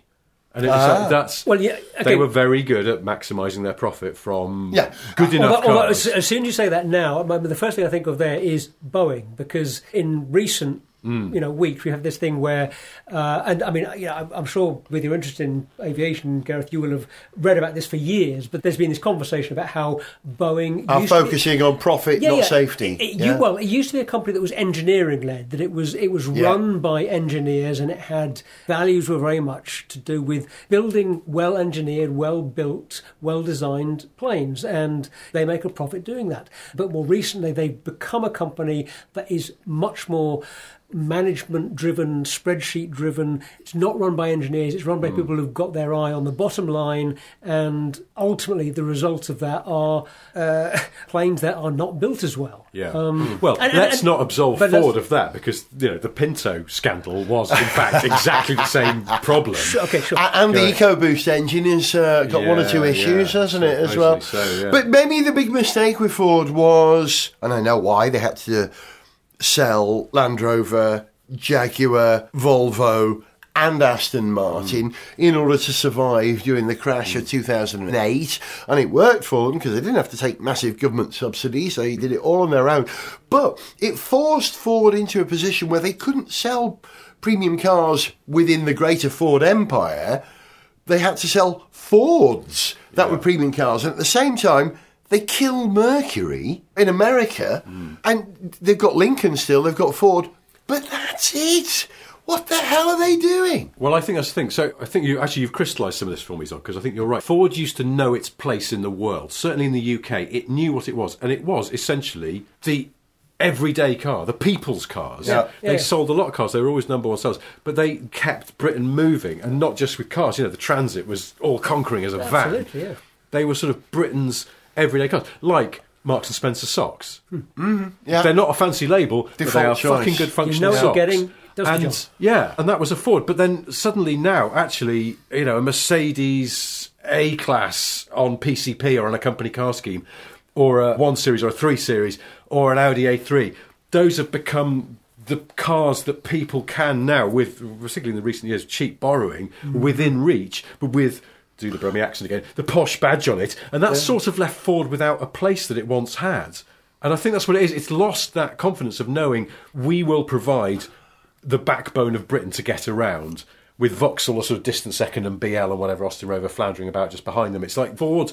And it was like, ah. that's Well, yeah, they were very good at maximising their profit from Yeah. good enough Although, although cars. as, as soon as you say that now, the first thing I think of there is Boeing, because in recent Mm. you know weeks we have this thing where, uh, and I mean, you know, I'm, I'm sure with your interest in aviation, Gareth, you will have read about this for years. But there's been this conversation about how Boeing Are used to be- focusing on profit, not safety. It, it- Yeah. you, well, it used to be a company that was engineering led. That it was it was Yeah. run by engineers, and it had values were very much to do with building well engineered, well built, well designed planes, and they make a profit doing that. But more recently, they've become a company that is much more management driven, spreadsheet driven. It's not run by engineers, it's run Hmm. by people who've got their eye on the bottom line, and ultimately the results of that are uh, planes that are not built as well. Yeah. Um, well, and- and- let's and- not absolve but let's- Ford of that because you know the Pinto scandal was in fact exactly the same problem. Okay, sure. A- And the Correct. EcoBoost engine has uh, got one or two issues, yeah, hasn't it, as well? so, yeah. But maybe the big mistake with Ford was, and I know why, they had to sell Land Rover, Jaguar, Volvo, and Aston Martin in order to survive during the crash of 2008. And it worked for them because they didn't have to take massive government subsidies, they did it all on their own. But it forced Ford into a position where they couldn't sell premium cars within the greater Ford empire they had to sell Fords that were premium cars, and at the same time, they kill Mercury in America, and they've got Lincoln still, they've got Ford, but that's it. What the hell are they doing? Well, I think that's the thing. So I think you actually you've crystallised some of this for me, Zog, because I think you're right. Ford used to know its place in the world. Certainly in the UK, it knew what it was, and it was essentially the everyday car, the people's cars. Yeah. They Yeah. sold a lot of cars. They were always number one sellers, but they kept Britain moving, and not just with cars. You know, the Transit was all conquering as a van. Absolutely, yeah. They were sort of Britain's everyday cars, like Marks and Spencer socks. Hmm. Mm-hmm. Yeah. They're not a fancy label, but they are choice. fucking good You functional know what you're socks. getting, does the and job. yeah, and that was a Ford. But then suddenly now, actually, you know, a Mercedes A class on PCP or on a company car scheme, or a one series or a three series, or an Audi A3, those have become the cars that people can now, with particularly in the recent years, cheap borrowing hmm. within reach, but with do the Brummie accent again, the posh badge on it, and that's sort of left Ford without a place that it once had. And I think that's what it is. It's lost that confidence of knowing we will provide the backbone of Britain to get around with Vauxhall, a sort of distant second, and BL and whatever Austin Rover floundering about just behind them. It's like Ford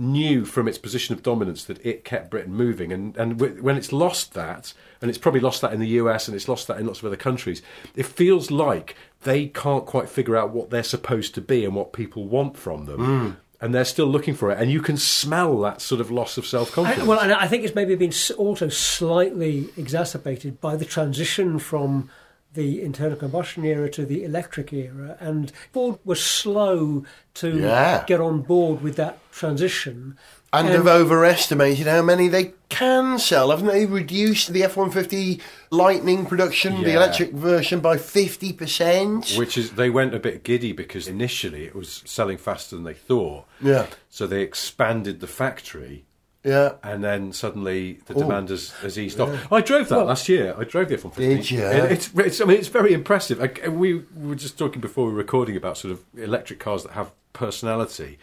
knew from its position of dominance that it kept Britain moving, and and w- when it's lost that, and it's probably lost that in the US, and it's lost that in lots of other countries, it feels like they can't quite figure out what they're supposed to be and what people want from them. Hmm. And they're still looking for it, and you can smell that sort of loss of self confidence. well, and I think it's maybe been also slightly exacerbated by the transition from the internal combustion era to the electric era, and Ford was slow to Yeah. get on board with that transition. And, have overestimated how many they can sell, haven't they? Reduced the F one fifty Lightning production, the electric version, by fifty percent. Which is they went a bit giddy because initially it was selling faster than they thought. Yeah, So they expanded the factory, yeah. and then suddenly the Oh. demand has, has eased off. I drove that last year. I drove the F one fifty. Did you? It's, it's I mean it's very impressive. I, we were just talking before we were recording about sort of electric cars that have personality.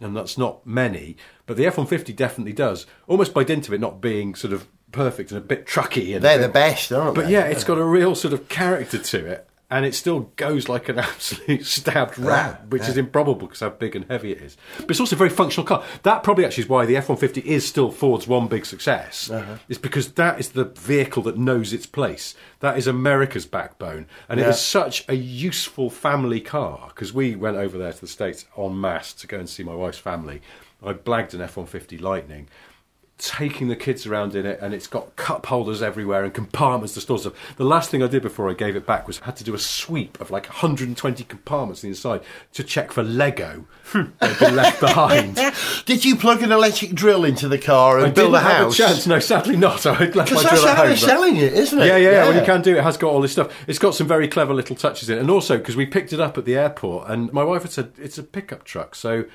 And that's not many, but the F one fifty definitely does. Almost by dint of it not being sort of perfect and a bit trucky. And They're bit- the best, aren't But they? But yeah, it's got a real sort of character to it, and it still goes like an absolute stabbed rat, which is improbable because how big and heavy it is. But it's also a very functional car. That probably actually is why the F one fifty is still Ford's one big success. Uh-huh. It's because that is the vehicle that knows its place. That is America's backbone, and it Yeah. is such a useful family car. Because we went over there to the states en masse to go and see my wife's family. I blagged an F one fifty Lightning taking the kids around in it, and it's got cup holders everywhere and compartments to store stuff. The last thing I did before I gave it back was I had to do a sweep of like 120 compartments inside to check for Lego hmm. that had been left behind. Did you plug an electric drill into the car and I build didn't a have house? a chance. No, sadly not. I had left Because my that's drill at how home. they're but- selling it, isn't it? yeah, yeah, yeah. Well, you can do it. It has got all this stuff. It's got some very clever little touches in it. And also, because we picked it up at the airport, and my wife had said, it's a pickup truck. So,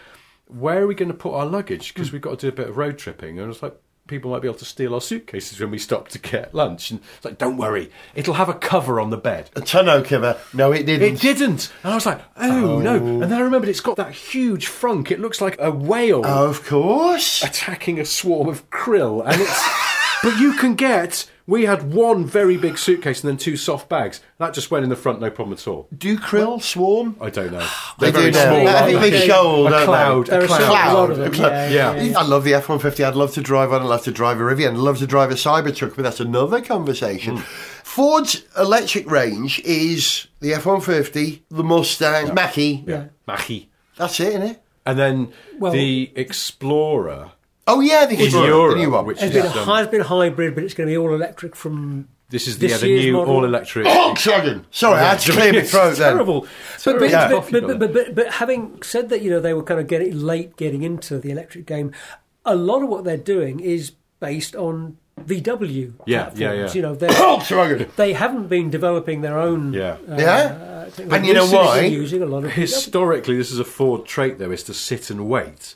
where are we going to put our luggage? Because hmm. we've got to do a bit of road tripping. And it's like, people might be able to steal our suitcases when we stop to get lunch. And it's like, don't worry, it'll have a cover on the bed. A tonneau cover. No, it didn't. It didn't. And I was like, oh, no. Oh. And then I remembered it's got that huge frunk. It looks like a whale Of course. attacking a swarm of krill, and it's. but you can get. We had one very big suitcase and then two soft bags. That just went in the front, no problem at all. Do krill swarm? I don't know. They They're do very now. small. I aren't think they? they show, a don't cloud. A cloud. a lot of them. Cloud. Yeah, Yeah. yeah, yeah. I love the F one fifty. I'd love to drive one. I'd love to drive a Rivian. I'd love to drive a Cybertruck, but that's another conversation. Hmm. Ford's electric range is the F one fifty, the Mustang, Mach-E. Yeah. Mach-E. That's it, isn't it? And then Well- the Explorer Oh yeah, the in Explorer, the new one. which It's is been, a, um, has been hybrid, but it's going to be all electric from. this is this the, yeah, the new model. all electric. Volkswagen. Sorry, I had to clear my It's throat then. terrible. But, but, Yeah. but, but, but, but, but having said that, you know, they were kind of getting late getting into the electric game. A lot of what they're doing is based on VW Yeah, platforms. yeah, yeah. You know, they're, Volkswagen. they haven't been developing their own. Yeah. uh, Yeah. thing. And you know This why? Using a lot of VW. Historically, this is a Ford trait, though, is to sit and wait.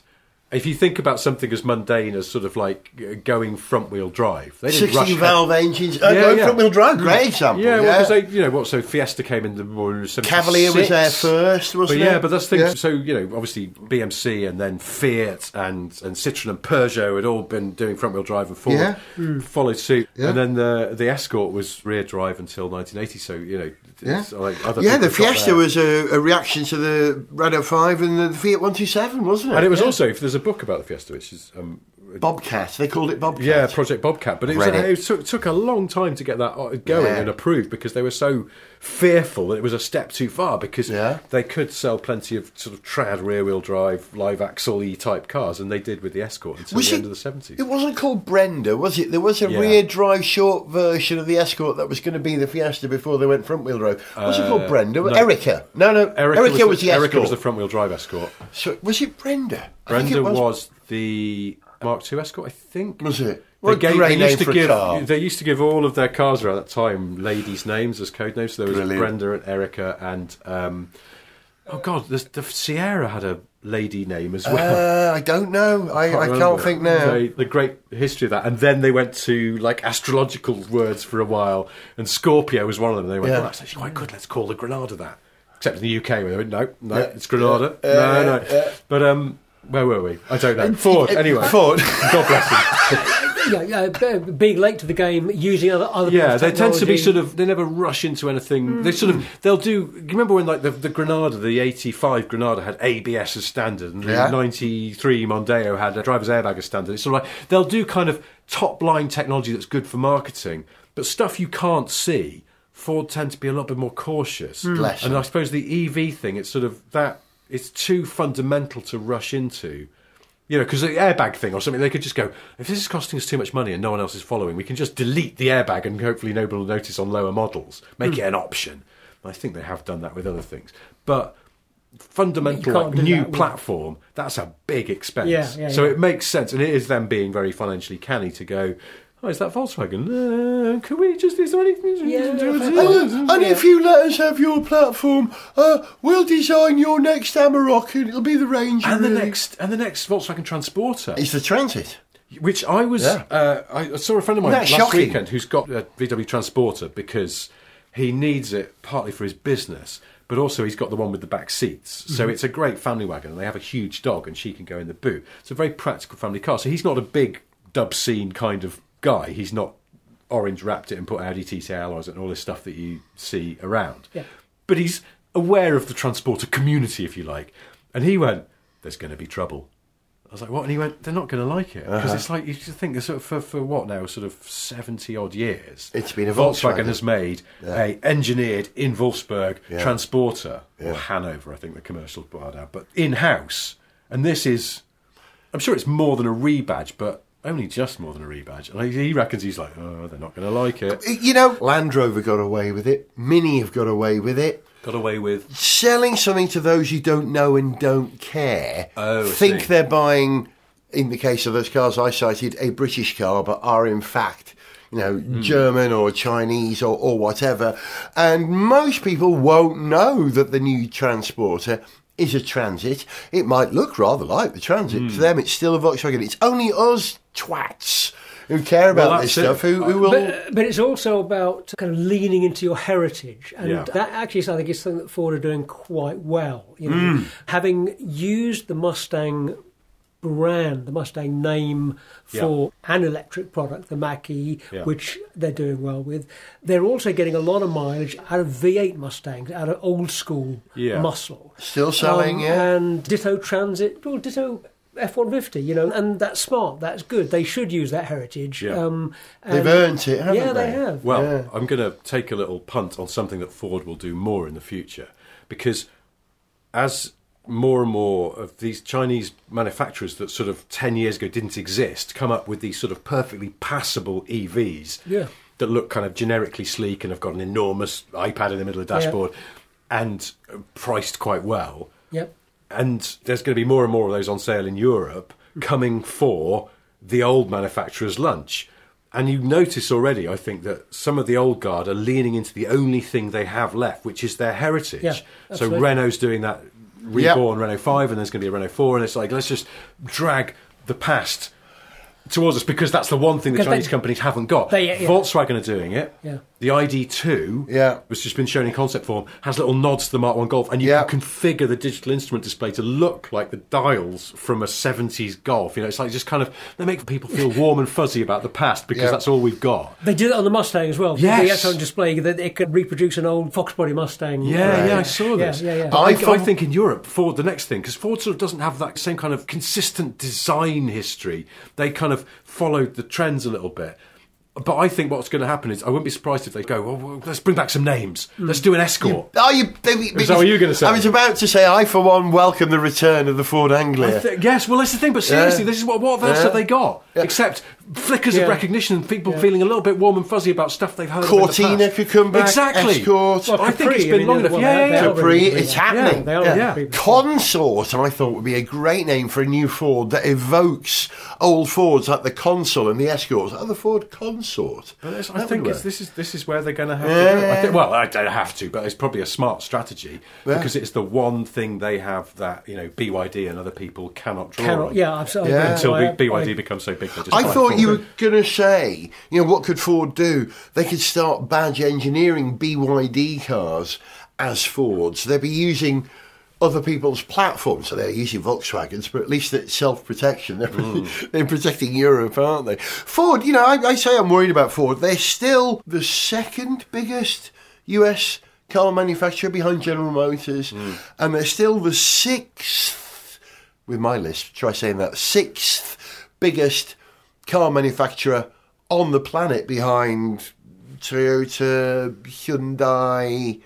If you think about something as mundane as sort of like uh, going front wheel drive, they didn't Sixteen ahead. valve engines. Uh, Yeah, going yeah. front wheel drive. Great example. Yeah, well, because they, you know, what? So Fiesta came in the more in 76. Cavalier was there first, wasn't yeah, it? Yeah, but that's the thing. Yeah. So you know, obviously BMC and then Fiat and and Citroen and Peugeot had all been doing front wheel drive, and Ford Yeah. followed suit. Yeah. And then the the Escort was rear drive until 1980. So you know, Yeah, like other yeah. The Fiesta was a, a reaction to the Renault Five and the Fiat One Two Seven, wasn't it? and it was Yeah. also if there's a book about the Fiesta, which is um, Bobcat. They called it Bobcat. Yeah, Project Bobcat. But it, was, it. took, took a long time to get that uh, going Yeah. and approved because they were so fearful that it was a step too far because Yeah. they could sell plenty of sort of trad rear wheel drive, live axle E type cars, and they did with the Escort until Was the it- end of the 70s. It wasn't called Brenda, was it? There was a Yeah. rear drive short version of the Escort that was going to be the Fiesta before they went front wheel drive. Was it called Brenda? Uh, no. Erica. No, no. Erica, was, the, Erica Escort. was the front wheel drive Escort. So, was it Brenda? Brenda it was. the Mark II Escort, I think. Was it? They, What a gave, great they name used to give car. they used to give all of their cars around that time ladies' names as code names. So there was Brilliant. Brenda and Erica and um, oh god, the, the Sierra had a lady name as well. Uh, I don't know. I, I can't remember. think now. They- the great history of that, and then they went to like astrological words for a while, and Scorpio was one of them. They went, Yeah. "Oh, that's actually quite good. Let's call the Granada that." Except in the UK, where they went, "No, no, Yeah. it's Granada." No, no. But um, Where were we? I don't know. Ford. Anyway, Ford. God bless him. yeah, yeah, b- being late to the game, using other other Yeah, people's they tend to be sort of. They never rush into anything. They sort of. Hmm. They'll do. You remember when like the, the Granada, the '85 Granada had ABS as standard, and the Yeah. '93 Mondeo had a driver's airbag as standard. It's sort of like they'll do kind of top line technology that's good for marketing, but stuff you can't see. Ford tend to be a little bit more cautious, hmm. Bless and. I suppose the EV thing. It's sort of that. It's too fundamental to rush into. You know, because the airbag thing or something, they could just go, if this is costing us too much money and no one else is following, we can just delete the airbag and hopefully nobody will notice on lower models. Make it an option. I think they have done that with other things. But fundamental like, new that platform, that's a big expense. Yeah, yeah, so it makes sense. And it is them being very financially canny to go, oh, is that Volkswagen? Uh, can we just, is there anything? Yeah, And, and if you let us have your platform, uh, we'll design your next Amarok and it'll be the Ranger. and the really. next, and the next Volkswagen Transporter. It's the Transit. Which I was, Yeah. uh, I saw a friend of mine That's last shocking. weekend who's got a VW Transporter because he needs it partly for his business, but also he's got the one with the back seats. So it's a great family wagon, and they have a huge dog, and she can go in the boot. It's a very practical family car. So he's not a big dub scene kind of guy. He's not orange wrapped it and put Audi TT alloys and all this stuff that you see around. Yeah. But he's aware of the transporter community, if you like. And he went, "There's going to be trouble." I was like, "What?" And he went, "They're not going to like it because Uh-huh. it's like you just think sort of for, for what now, sort of seventy odd years. It's been a Volkswagen, Volkswagen. has made Yeah. a engineered in Wolfsburg Yeah. transporter Yeah. or Hanover, I think the commercial brought out, but in house. And this is, I'm sure it's more than a rebadge, but only just more than a rebadge. And he he reckons he's like, "Oh, they're not going to like it." You know, Land Rover got away with it. Mini have got away with it. Got away with Selling something to those you don't know and don't care. Oh, I think see. they're buying, in the case of those cars I cited, a British car, but are in fact, you know, Hmm. German or Chinese or, or whatever. And most people won't know that the new transporter is a transit. It might look rather like the transit. Hmm. To them, it's still a Volkswagen. It's only us twats who care about Well, this it. stuff who, who will. But, but it's also about kind of leaning into your heritage, and Yeah. that actually is, I think, is something that Ford are doing quite well. You know, Hmm. having used the Mustang brand, the Mustang name for an electric product, the Mach-E, Yeah. which they're doing well with. They're also getting a lot of mileage out of V8 Mustangs, out of old school Yeah. muscle. Still selling, Um, yeah. And Ditto Transit, or Ditto F-150, you know, and that's smart, that's good. They should use that heritage. Yeah. Um, They've earned it, haven't yeah, they? they have. Well, Yeah. I'm going to take a little punt on something that Ford will do more in the future because as more and more of these Chinese manufacturers that sort of 10 years ago didn't exist come up with these sort of perfectly passable EVs Yeah. that look kind of generically sleek and have got an enormous iPad in the middle of the dashboard and uh, priced quite well Yep. and there's going to be more and more of those on sale in Europe coming for the old manufacturer's lunch. And you notice already, I think, that some of the old guard are leaning into the only thing they have left, which is their heritage. Yeah, so. Renault's doing that reborn Renault 5, and there's going to be a Renault 4, and it's like, let's just drag the past towards us because that's the one thing that Because Chinese they- companies haven't got. they- yeah. Volkswagen are doing it. Yeah. The ID2, Yeah. was just been shown in concept form, has little nods to the Mark 1 Golf, and you Yeah. can configure the digital instrument display to look like the dials from a 70s Golf. You know, it's like just kind of, they make people feel warm and fuzzy about the past because Yeah. that's all we've got. They did it on the Mustang as well. Yes. The actual display that it could reproduce an old Fox body Mustang. Yeah, Right. yeah, I saw this. Yeah, yeah, yeah. But I, I I think in Europe, Ford, the next thing, because Ford sort of doesn't have that same kind of consistent design history. They kind of followed the trends a little bit. But I think what's going to happen is I wouldn't be surprised if they go, well, well, let's bring back some names. Hmm. Let's do an escort. Are you? They, Is that what you were gonna say? I was about to say, I for one welcome the return of the Ford I Anglia. thi- yes, well, that's the thing. But seriously, Yeah. this is what what else Yeah. have they got? Yeah. Except flickers Yeah. of recognition and people feeling a little bit warm and fuzzy about stuff they've heard. of in the Cortina could come back. Exactly. Escort. Well, I think Capri, it's I been mean, long enough. well, Yeah, yeah, yeah. Capri, it's happening. Yeah, they are Yeah. really doing that. Consort, I thought would be a great name for a new Ford that evokes old Fords like the Consul and the Escorts. Oh, the Ford Consort. But it's- I think it's, this is this is where they're going to have Yeah. to go. I think, well, I don't have to, but it's probably a smart strategy Yeah. because it's the one thing they have that you know BYD and other people cannot draw Cannot, on. yeah, absolutely. Yeah. Until I- B- BYD I- becomes so big, they just I thought Ford. you were going to say, you know, what could Ford do? They could start badge engineering BYD cars as Fords. They'd be using other people's platforms. So they're using Volkswagens, but at least it's self protection. They're, hmm. they're protecting Europe, aren't they? Ford, you know, I, I say I'm worried about Ford. They're still the second biggest US car manufacturer behind General Motors, hmm. and they're still the sixth, with my list, try saying that, sixth biggest car manufacturer on the planet behind Toyota, Hyundai,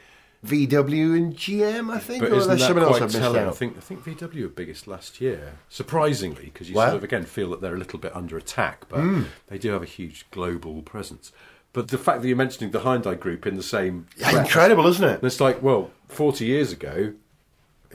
VW, and GM, I think. But or isn't that someone else quite telling? I think I think VW were biggest last year, surprisingly, because you Wow. sort of again feel that they're a little bit under attack, but Hmm. they do have a huge global presence. But the fact that you're mentioning the Hyundai Group in the same, Yeah, incredible, isn't it? and it's like, well, 40 years ago,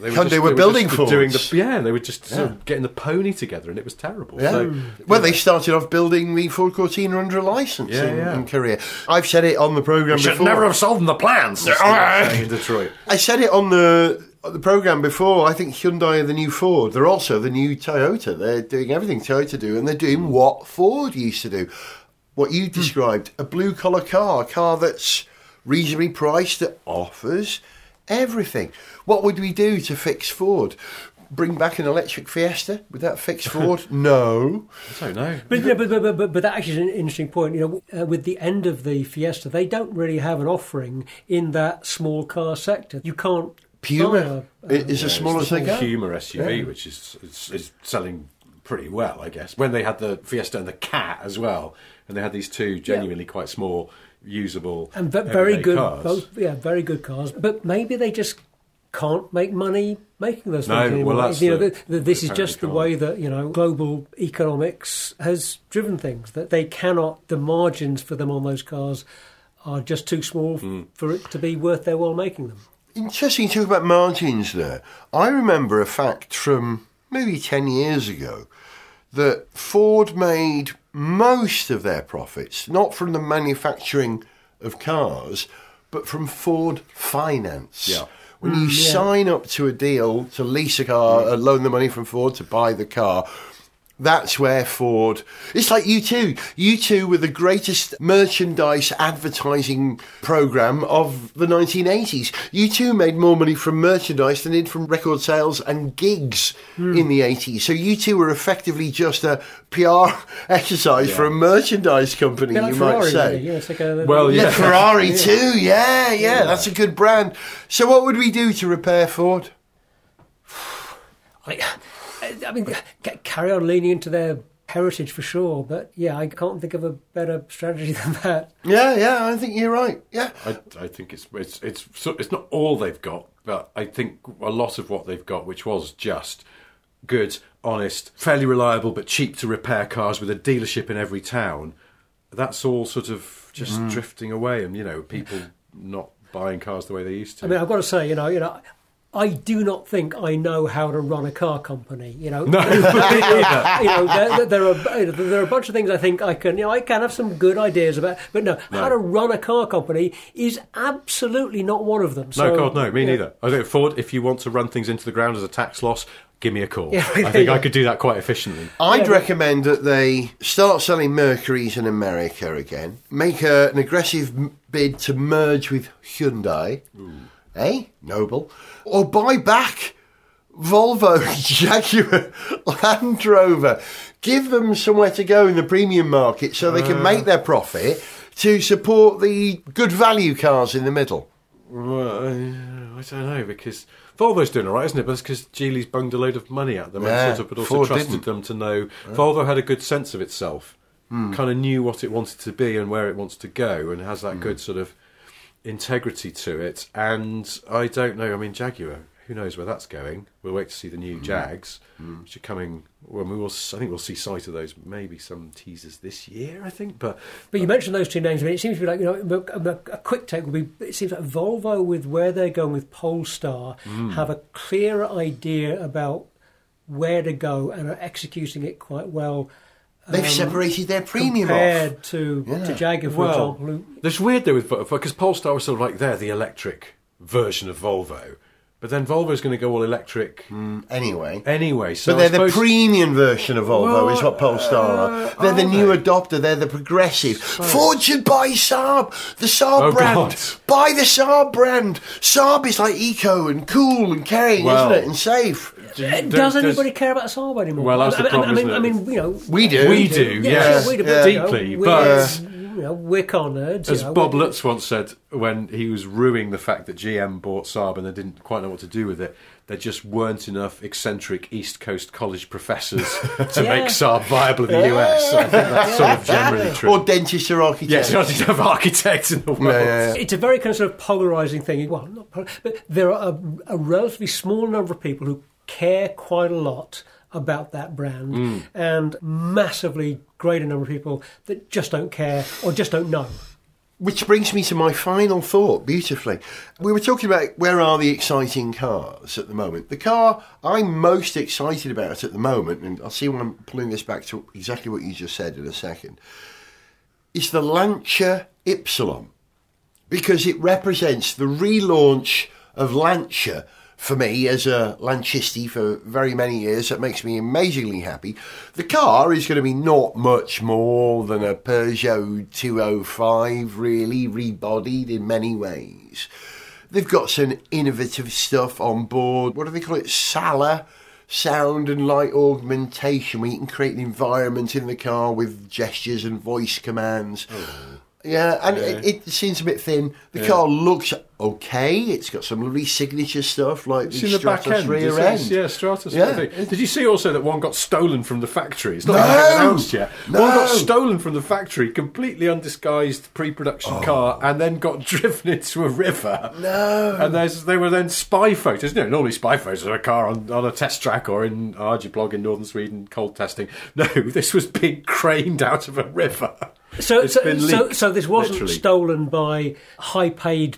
they Hyundai just- were they building just doing the Fords. yeah, they were just sort of getting the pony together, and it was terrible. Yeah. So, mm. well, they started off building the Ford Cortina under a license Yeah, in, yeah. in Korea. I've said it on the program should before. never have sold them the plans. all right. saying in ah. Detroit. I said it on the the program before. I think Hyundai are the new Ford. They're also the new Toyota. They're doing everything Toyota do, and they're doing what Ford used to do. What you hmm. described, a blue collar car, a car that's reasonably priced that offers everything. What would we do to fix Ford? Bring back an electric Fiesta? Would that fix Ford? no. I don't know. But, yeah, but, but, but, but that actually is an interesting point. You know, uh, with the end of the Fiesta, they don't really have an offering in that small car sector. You can't. Puma buy a- is a- as small as they the go. Puma SUV, which is, is is selling pretty well, I guess. When they had the Fiesta and the Cat as well, and they had these two genuinely quite small, usable, and ve- very good, cars. both yeah, very good cars. But maybe they just can't make money making those No, things anymore. well, that's you know, the- th- th- this is just the can't. way that you know global economics has driven things. That they cannot, the margins for them on those cars are just too small Hmm. for it to be worth their while making them. Interesting to talk about margins there. I remember a fact from maybe 10 years ago that Ford made most of their profits, not from the manufacturing of cars, but from Ford Finance. Yeah. When you sign up to a deal to lease a car, uh, loan the money from Ford to buy the car, that's where Ford. It's like U2. You two were the greatest merchandise advertising program of the 1980s. U2 made more money from merchandise than did from record sales and gigs hmm. in the 80s. So U2 were effectively just a PR exercise for a merchandise company, like you might say. Yeah, it's like a, Well, Yeah, Yeah. Ferrari too. Yeah, yeah, that's a good brand. So, what would we do to repair Ford? I, I mean, carry on leaning into their heritage for sure. But yeah, I can't think of a better strategy than that. Yeah, yeah, I think you're right. Yeah, I, I think it's it's it's so- it's not all they've got, but I think a lot of what they've got, which was just good, honest, fairly reliable, but cheap to repair cars with a dealership in every town. That's all sort of just Mm. drifting away, and you know, people not buying cars the way they used to. I mean, I've got to say, you know, you know. I do not think I know how to run a car company. You know, No. you know, there, there are there are a bunch of things I think I can. You know, I can have some good ideas about, but no, how to run a car company is absolutely not one of them. no, So, God, no, me yeah. neither. I think Ford, if you want to run things into the ground as a tax loss, give me a call. Yeah, I think you I could do that quite efficiently. I'd Yeah. recommend that they start selling Mercuries in America again, make a, an aggressive bid to merge with Hyundai, eh? Noble, or buy back Volvo, Jaguar, Land Rover. Give them somewhere to go in the premium market so they can make their profit to support the good value cars in the middle. Well, I don't know because Volvo's doing all right, isn't it? But it's because Geely's bunged a load of money at them Yeah, and sort of, but also Ford trusted didn't. them to know. Volvo had a good sense of itself, Hmm. kind of knew what it wanted to be and where it wants to go, and has Hmm. that good sort of integrity to it. And I don't know. I mean, Jaguar. Who knows where that's going? We'll wait to see the new Hmm. Jags, which are coming. Well, we will. I think we'll see sight of those. Maybe some teasers this year. I think, but But you mentioned those two names. I mean, it seems to be like you know a, a, a quick take would be. It seems like Volvo with where they're going with Polestar Mm. have a clearer idea about where to go and are executing it quite well. They've separated their premium compared off. to Yeah. to Jaguar, for Well, example. who- It's weird though with because Polestar was sort of like they're the electric version of Volvo, But then Volvo's going to go all electric Anyway. anyway. So But they're I the premium version of Volvo, Well, is what Polestar are. uh, They're the are new they? adopter. They're the progressive. Ford should buy Saab, the Saab Oh, brand. God. Buy the Saab brand. Saab is like eco and cool and caring, Well, isn't it? And safe. There- Does uh, there's- anybody care about Saab anymore? Well, that's the I, I- problem, I mean, isn't I mean, you know, We do. We do, yeah, yes, we do, yeah. but, you know, deeply. but uh, you know, we're car nerds. as you know, Bob Lutz once said when he was ruining the fact that GM bought Saab and they didn't quite know what to do with it, there just weren't enough eccentric East Coast college professors to Yeah. make Saab viable in the US. I think that's sort of generally true. Or dentists or architects. Yes, not enough architects in the world. Yeah, yeah, It's a very kind of sort of polarizing thing. Well, not pol- but there are a, a relatively small number of people who care quite a lot about that brand, Mm. and massively greater number of people that just don't care or just don't know. Which brings me to my final thought beautifully. We were talking about where are the exciting cars at the moment. The car I'm most excited about at the moment, and I'll see when I'm pulling this back to exactly what you just said in a second, is the Lancia Ypsilon. Because it represents the relaunch of Lancia for me as a Lancisti for very many years. That makes me amazingly happy. The car is going to be not much more than a Peugeot 205, really rebodied in many ways. They've got some innovative stuff on board. What do they call it? Sala sound and light augmentation, where you can create an environment in the car with gestures and voice commands. Oh. Yeah, and It, it seems a bit thin. The car looks okay. It's got some lovely signature stuff like It's the the back end. rear end. Yeah, Stratos. Yeah. Did you see also that one got stolen from the factory? It's not No! announced yet. One got stolen from the factory, completely undisguised pre-production Oh. car, and then got driven into a river. No. And there's, they were then spy photos. You know, normally spy photos of a car on, on a test track or in Arjeplog in northern Sweden, cold testing. No, this was being craned out of a river. So, It's so, been so, leaked, so this wasn't literally. stolen by high-paid,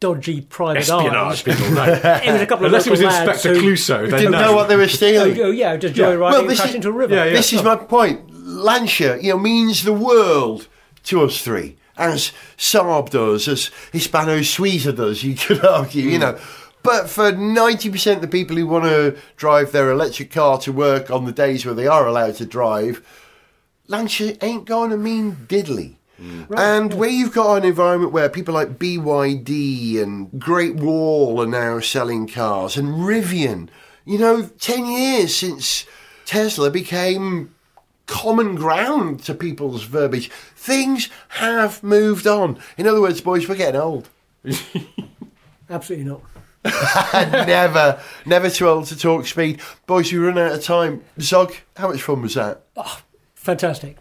dodgy private Espionage, eyes. people know. It was a couple of Unless it was lads Inspector who- Clouseau, then Didn't no. know what they were stealing. oh, yeah, just Yeah. joyriding Well, and this crashed into a river. Yeah, yeah. This is my point. Lancia, you know, means the world to us three, as Saab does, as Hispano Suiza does. You could argue, you hmm. know. But for ninety percent of the people who want to drive their electric car to work on the days where they are allowed to drive, Lancia ain't going to mean diddly. Mm. and where you've got an environment where people like BYD and Great Wall are now selling cars, and Rivian, you know, 10 years since Tesla became common ground to people's verbiage, things have moved on. In other words, boys, we're getting old. Absolutely not. never, never too old to talk speed. Boys, we run out of time. Zog, how much fun was that? Oh, Fantastic.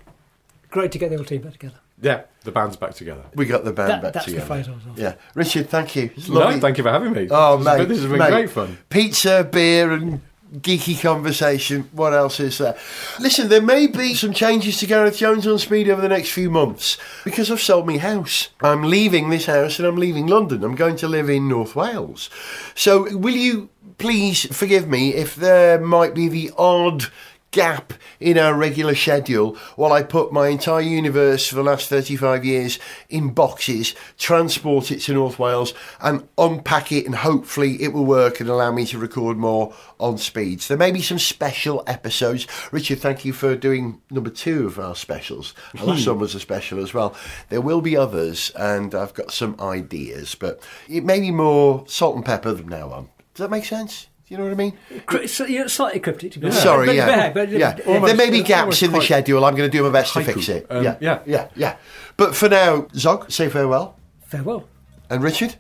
Great to get the whole team back together. Yeah, the band's back together. We got the band That- back that's the together. phrase I was after. Yeah, Richard, thank you. It's No, lovely. thank you for having me. Oh, This has mate, been- this has been mate. great fun. Pizza, beer, and geeky conversation. What else is there? Listen, there may be some changes to Gareth Jones on Speed over the next few months because I've sold my house. I'm leaving this house and I'm leaving London. I'm going to live in North Wales. So, will you please forgive me if there might be the odd gap in our regular schedule while I put my entire universe for the last 35 years in boxes, transport it to North Wales, and unpack it, and hopefully it will work and allow me to record more on speeds. There may be some special episodes. Richard, thank you for doing number two of our specials. The last one was a special as well. There will be others, and I've got some ideas, but it may be more salt and pepper from now on. Does that make sense? Do you know what I mean? Cri- so, yeah, slightly cryptic, to be honest. Sorry, But- yeah, but- yeah. but- there may be gaps in the schedule. I'm going to do my best to fix it. Um, yeah, yeah. yeah, yeah. But for now, Zog, say farewell. Farewell. And Richard,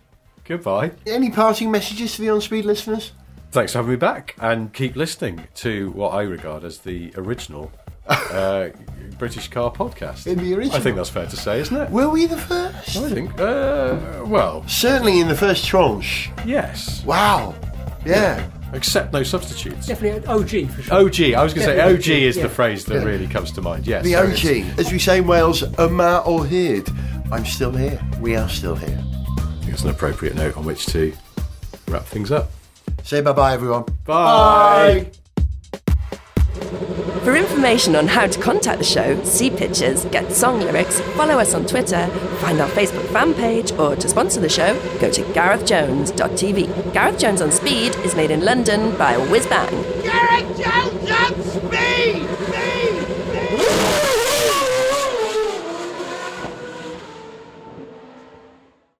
Goodbye. any parting messages to the on speed listeners? Thanks for having me back, and keep listening to what I regard as the original uh, British car podcast. In the original? I think that's fair to say, isn't it? Were we the first? I think. Uh, well, Certainly in the first tranche. yes. Wow. Yeah. Except no substitutes. Definitely OG for sure. OG. I was going to say Yeah, OG is yeah. the phrase that Yeah. really comes to mind. Yes. The so it's- OG. As we say in Wales, Yma o Hyd. I'm still here. We are still here. I think it's an appropriate note on which to wrap things up. Say bye bye, everyone. Bye. For information on how to contact the show, see pictures, get song lyrics, follow us on Twitter, find our Facebook fan page, or to sponsor the show, go to garethjones.tv. Gareth Jones on Speed is made in London by Whiz Bang. Gareth Jones on speed! Speed!